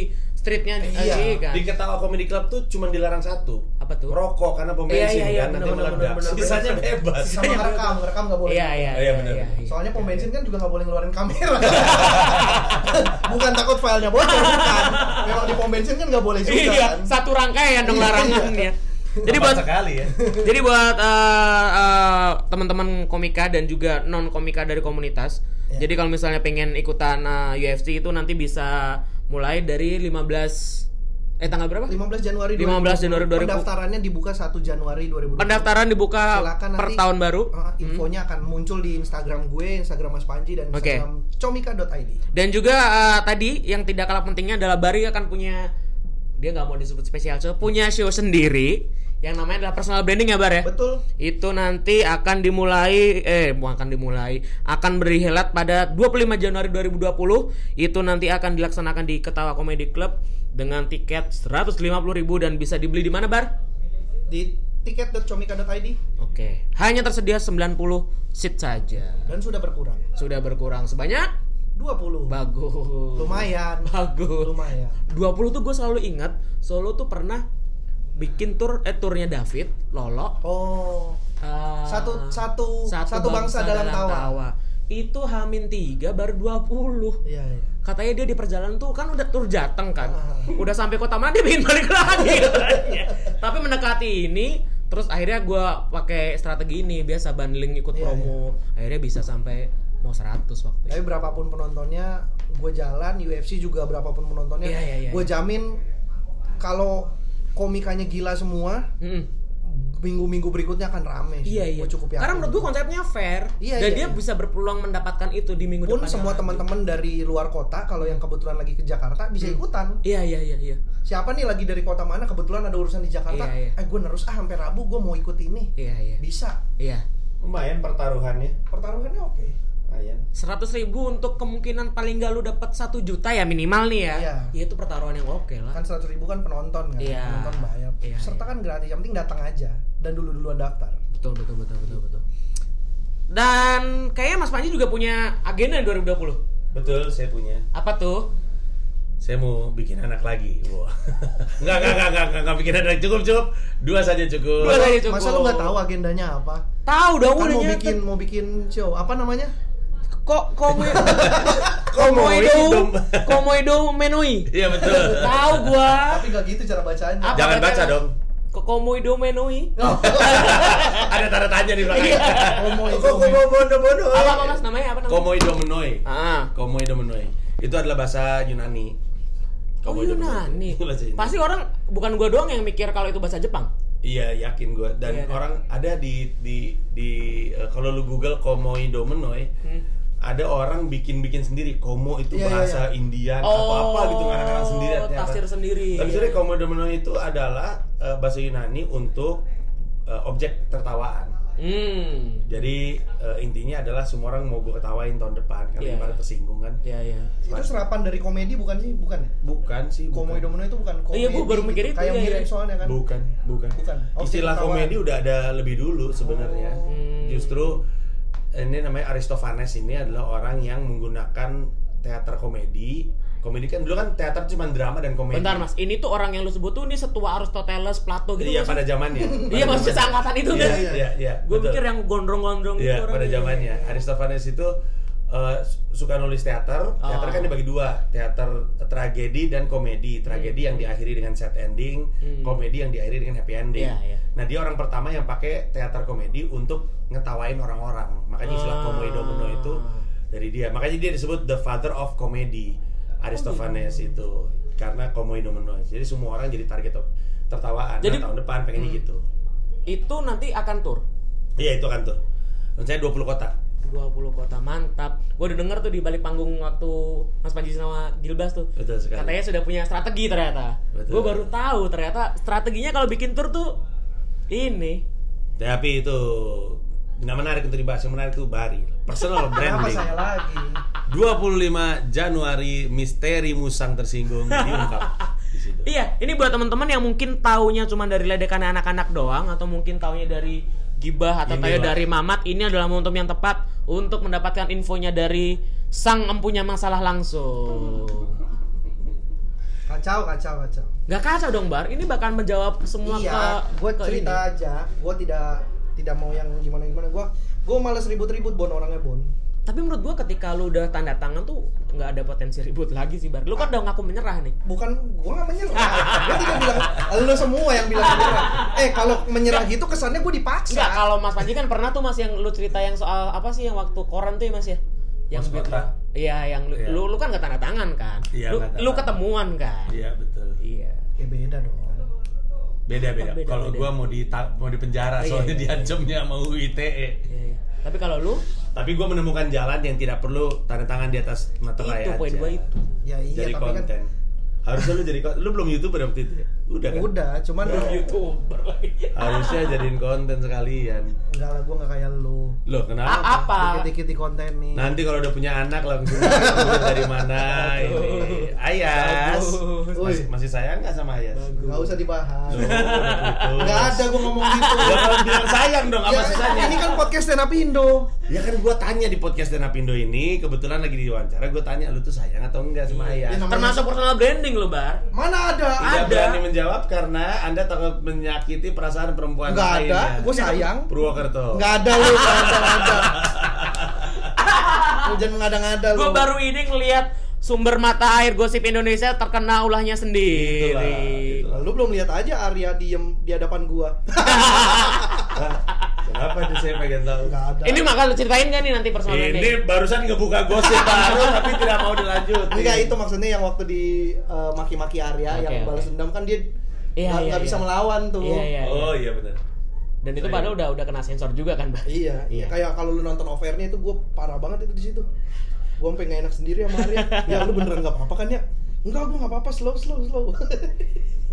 streetnya di Iya. iya, kan. di Ketawa Comedy Club tuh cuma dilarang satu. Apa tuh? Rokok karena pom bensin Iya, iya, iya, kan nanti meledak. Sisanya bebas. Sama ngerekam, ngerekam nggak boleh. Iya, iya, Iya, bener. Soalnya pom bensin kan juga nggak boleh ngeluarin kamera. bukan takut filenya bocor, bukan. Memang di pom bensin kan nggak boleh juga Iya, kan. satu rangkaian dong Iya. larangannya. Jadi buat sekali ya. Jadi buat uh, uh, teman-teman komika dan juga non komika dari komunitas. Ya. Jadi kalau misalnya pengen ikutan uh, UFC itu nanti bisa mulai dari 15 eh tanggal berapa? 15 Januari 15 Januari 2020. Pendaftarannya dibuka 1 Januari 2020. Pendaftaran dibuka Silakan per nanti, tahun baru. uh, infonya akan muncul di Instagram gue, Instagram Mas Panji dan. Instagram comika.id. Dan juga uh, tadi yang tidak kalah pentingnya adalah Bari akan punya dia nggak mau disebut spesial show, punya show sendiri yang namanya adalah personal branding ya Bar ya. Betul. Itu nanti akan dimulai eh bukan akan dimulai, akan berhelat pada 25 Januari 2020. Itu nanti akan dilaksanakan di Ketawa Comedy Club dengan tiket 150.000 dan bisa dibeli di mana, Bar? Di tiket.comika.id Oke. Hanya tersedia 90 seat saja. dan sudah berkurang. Sudah berkurang sebanyak 20. bagus. Lumayan. Bagus. Lumayan. 20 tuh gue selalu ingat Solo tuh pernah bikin tour eh turnya David Lolo Oh. eh, Satu satu satu, bangsa, dalam, tawa. itu Hamin 3 baru 20 Iya, iya. katanya dia di perjalanan tuh kan udah tur Jateng kan Ah. udah sampai kota mana dia pengen balik lagi tapi mendekati ini terus akhirnya gua pakai strategi ini biasa bundling ikut Iya, promo akhirnya bisa sampai mau 100 waktu Tapi itu berapapun penontonnya, gue jalan UFC juga berapapun penontonnya, Iya, iya, iya, gue iya. jamin kalau komikanya gila semua, Mm-mm. minggu-minggu berikutnya akan rame. sih. Iya iya. Gua cukup yakin. Karena menurut gua konsepnya fair Iya, dan iya, dia iya. bisa berpeluang mendapatkan itu di minggu pun depan. semua teman-teman dari luar kota kalau yang kebetulan lagi ke Jakarta bisa ikutan. Iya iya iya iya. Siapa nih lagi dari kota mana kebetulan ada urusan di Jakarta? Iya, iya. Eh gue nerus ah sampai Rabu gue mau ikut ini. Iya iya. Bisa. Iya. Lumayan pertaruhannya. Pertaruhannya oke. Lumayan. Seratus ribu untuk kemungkinan paling gak lu dapat satu juta ya minimal nih ya. Iya. Ya itu pertaruhan yang oke lah. Kan seratus ribu kan penonton kan, Iya. penonton bayar. Iya, Serta iya. kan gratis, yang penting datang aja dan dulu duluan daftar. Betul betul betul betul betul. Dan kayaknya Mas Panji juga punya agenda 2020. Betul, saya punya. Apa tuh? Saya mau bikin anak lagi. Wah. Enggak, enggak, enggak, enggak, enggak, enggak bikin anak cukup, cukup. Dua saja cukup. Dua saja. cukup. Masa lu nggak tahu agendanya apa? Tahu dong Kan udah mau bikin mau bikin show apa namanya? Kok komo komodo komodo menui. Iya betul. Tahu gua. Tapi nggak gitu cara bacanya. Apa Jangan baca dong. Kok komodo menui? Oh, Ada tanda tanya di belakang. Komo Oh, itu. kok komo bondo bondo. Apa apa Mas namanya apa namanya? Komoidomenoi. Ah. Komoidomenoi. Itu adalah bahasa Yunani. Oh Komoidomenoi. Yunani. Pasti orang bukan gua doang yang mikir kalau itu bahasa Jepang. Iya yakin gue dan Iya, kan? orang ada di di di eh, kalau lu Google Komoidomenoi Hmm. Ada orang bikin bikin sendiri Komo itu Iya, iya, bahasa Indian atau apa gitu ngarang-ngarang sendiri ternyata. Oh, tafsir sendiri. Tapi sebenarnya Komoidomenoi itu adalah eh, bahasa Yunani untuk eh, objek tertawaan. Hmm. Jadi eh, intinya adalah semua orang mau gue ketawain tahun depan karena Iya. pada tersinggung kan. Iya, iya. Itu serapan dari komedi bukan sih? Bukan ya? Bukan sih, bukan. Komedi domino itu bukan komedi. Iya, gua baru mikir itu, Kayak iya, mirip iya. soalnya kan. Bukan, bukan. Bukan. Oh, Istilah komedi udah ada lebih dulu sebenarnya. Hmm. Justru ini namanya Aristophanes ini adalah orang yang menggunakan teater komedi. Komedi kan dulu kan teater cuma drama dan komedi. Bentar mas, ini tuh orang yang lu sebut tuh ini setua Aristoteles, Plato gitu Iya pada zamannya. Iya zamannya. seangkatan itu Iya, kan? iya, iya, iya, Gue pikir yang gondrong-gondrong Iya, gitu pada zamannya Aristophanes itu eh, suka nulis teater. Teater Oh. kan dibagi dua, teater tragedi dan komedi. Tragedi yang diakhiri dengan sad ending, Hmm. komedi yang diakhiri dengan happy ending. Iya, iya. Nah, dia orang pertama yang pakai teater komedi untuk ngetawain orang-orang. Makanya istilah Ah. komedi domino itu dari dia. Makanya dia disebut the father of comedy. Aristophanes Oh, itu karena komedi domino. Jadi semua orang jadi target tertawaan. Jadi- nah, tahun depan pengennya Hmm. gitu. Itu nanti akan tur. Iya, itu kan tuh. Dan saya 20 kota. 20 kota mantap. Gue udah denger tuh di balik panggung waktu Mas Panji sama Gilbas tuh. Betul sekali. Katanya sudah punya strategi ternyata. Gue baru tahu ternyata strateginya kalau bikin tur tuh ini. Tapi itu nggak menarik untuk dibahas. Yang menarik itu Bari. Personal Kenapa branding. saya lagi? 25 Januari misteri musang tersinggung diungkap di situ. Iya, ini buat teman-teman yang mungkin taunya cuma dari ledekan anak-anak doang atau mungkin taunya dari gibah atau Inilah. dari mamat, ini adalah momentum yang tepat untuk mendapatkan infonya dari sang empunya masalah langsung. Kacau, kacau, kacau. Gak kacau dong Bar, ini bakal menjawab semua iya, ke gue cerita ini. aja. Gue tidak tidak mau yang gimana gimana. Gue gue males ribut-ribut bon orangnya bon. Tapi menurut gua ketika lu udah tanda tangan tuh nggak ada potensi ribut lagi sih Bar. Lu kan udah ngaku menyerah nih. Bukan gue nggak menyerah. gue tidak bilang. Lo semua yang bilang menyerah. Eh kalau menyerah gitu kesannya gue dipaksa. Enggak, kalau Mas Panji kan pernah tuh Mas yang lu cerita yang soal apa sih yang waktu koran tuh ya Mas ya? Yang kontrak. lu- Iya, yang lu, Iya. lu lu kan gak tanda tangan kan? Iya, lu, nggak tanda lu ketemuan kan? Iya betul. Iya. Ya beda dong. Beda beda. Beda, Kalau gua mau di mau di penjara Oh, iya, soalnya iya, iya. diancamnya mau UITE. Iya, iya. Tapi kalau lu Tapi gua menemukan jalan yang tidak perlu tanda tangan di atas materai itu poin gua itu. Ya iya Jadi tapi kan konten. Harusnya lu jadi konten. Lu belum youtuber waktu itu ya? Udah kan? udah, cuman YouTuber lagi. Harusnya jadiin konten sekalian. enggak lah gue nggak kayak lu. Loh kenapa? A- apa? Dikit-dikit di konten nih. Nanti kalau udah punya anak langsung "Lu dari mana ini? Ayas. Masih, masih sayang nggak sama Ayas? Nggak usah dibahas. Putus. Nggak ada gue ngomong gitu. Ya kalau bilang sayang dong apa Ya, susahnya? ini kan podcast stand up Indo. Ya kan gua tanya di podcast Dan Apindo ini kebetulan lagi diwawancara gua tanya lu tuh sayang atau enggak sama Iya, Ayas? namanya- Termasuk personal branding lu, Bar. Mana ada? Tidak ada. berani menjawab karena Anda takut menyakiti perasaan perempuan Nggak lain. ada. ya. Gue sayang. Purwokerto. Nggak ada lu, nggak ada, jangan mengada-ngada lu. Gua baru ini ngelihat sumber mata air gosip Indonesia terkena ulahnya Itulah, sendiri. itulah. Lu belum lihat aja Arya diem di hadapan gua. Kenapa nih saya pengen tahu? Ada. Ini bakal lu ceritain gak nih nanti personal Ini branding? barusan ngebuka gosip baru tapi tidak mau dilanjut. Enggak itu maksudnya yang waktu di eh, maki-maki Arya Oke, yang balas dendam kan dia Iya, nggak iya, nggak bisa iya. melawan tuh. Iya, iya. Oh iya benar. Dan itu Iya. padahal udah udah kena sensor juga kan, Bar? Iya, Iya. kayak kalau lu nonton overnya itu gue parah banget itu di situ. Gue sampai nggak enak sendiri sama Arya. ya lu beneran nggak apa-apa kan ya? Enggak, gue nggak apa-apa, slow, slow, slow.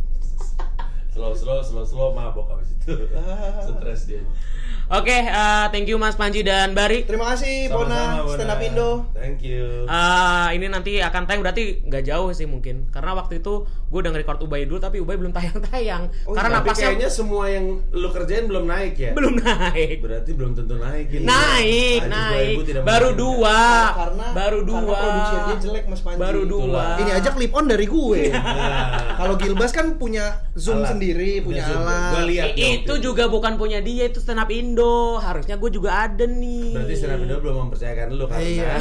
Slow slow slow slow mabok abis itu. Stres dia. Oke, eh, thank you Mas Panji dan Bari. Terima kasih Sama-sama, Bona, stand up. Indo. Thank you. Eh, ini nanti akan tayang berarti nggak jauh sih mungkin karena waktu itu gue udah nge-record Ubay dulu tapi Ubay belum tayang-tayang Oh, karena iya. Tapi napasnya kayaknya semua yang lu kerjain belum naik ya? belum naik Berarti belum tentu naik ini. naik Ajis naik 2000 tidak baru dua Karena baru karena dua produksinya dia jelek Mas Panji. baru Itulah. dua Ini aja clip on dari gue. Nah, Kalau Gilbas kan punya zoom alat. sendiri, punya Zoom. alat. Gua lihat I- dong, itu juga bukan punya dia itu stand up Indo harusnya gue juga ada nih Berarti stand up Indo belum mempercayakan lu karena Iya.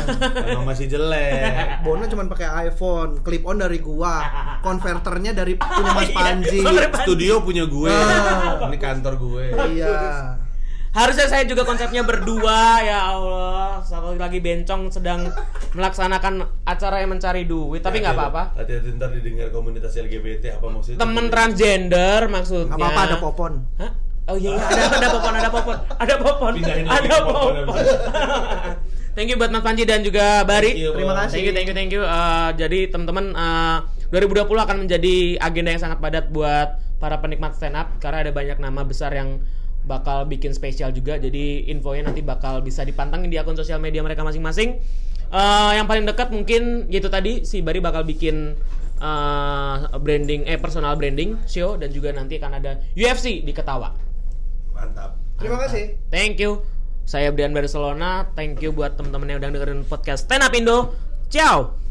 emang masih jelek. Bona cuma pakai iPhone, clip on dari gua, konverternya dari punya Mas Iya, Panji. Studio punya gue. Ah. Ini kantor gue. Iya. Harusnya saya juga konsepnya berdua ya Allah satu lagi bencong sedang melaksanakan acara yang mencari duit tapi nggak apa-apa Hati-hati ntar didengar komunitas LGBT apa maksudnya? temen transgender maksudnya Nggak apa-apa ada popon. Hah? Oh iya, iya, ada ada popon, ada popon, ada popon, Pindahin ada popon, thank you buat Mas Panji dan juga Bari. Thank you, Terima kasih. Thank you, thank you, thank you. Eh, jadi teman-teman eh, 2020 akan menjadi agenda yang sangat padat buat para penikmat stand up karena ada banyak nama besar yang bakal bikin spesial juga. Jadi infonya nanti bakal bisa dipantengin di akun sosial media mereka masing-masing. Eh, yang paling dekat mungkin gitu tadi si Bari bakal bikin eh, branding eh personal branding show dan juga nanti akan ada UFC di Ketawa. Mantap. Terima kasih. Thank you. Saya Brian Barcelona. Thank you buat teman-teman yang udah dengerin podcast Stand Up Indo. Ciao.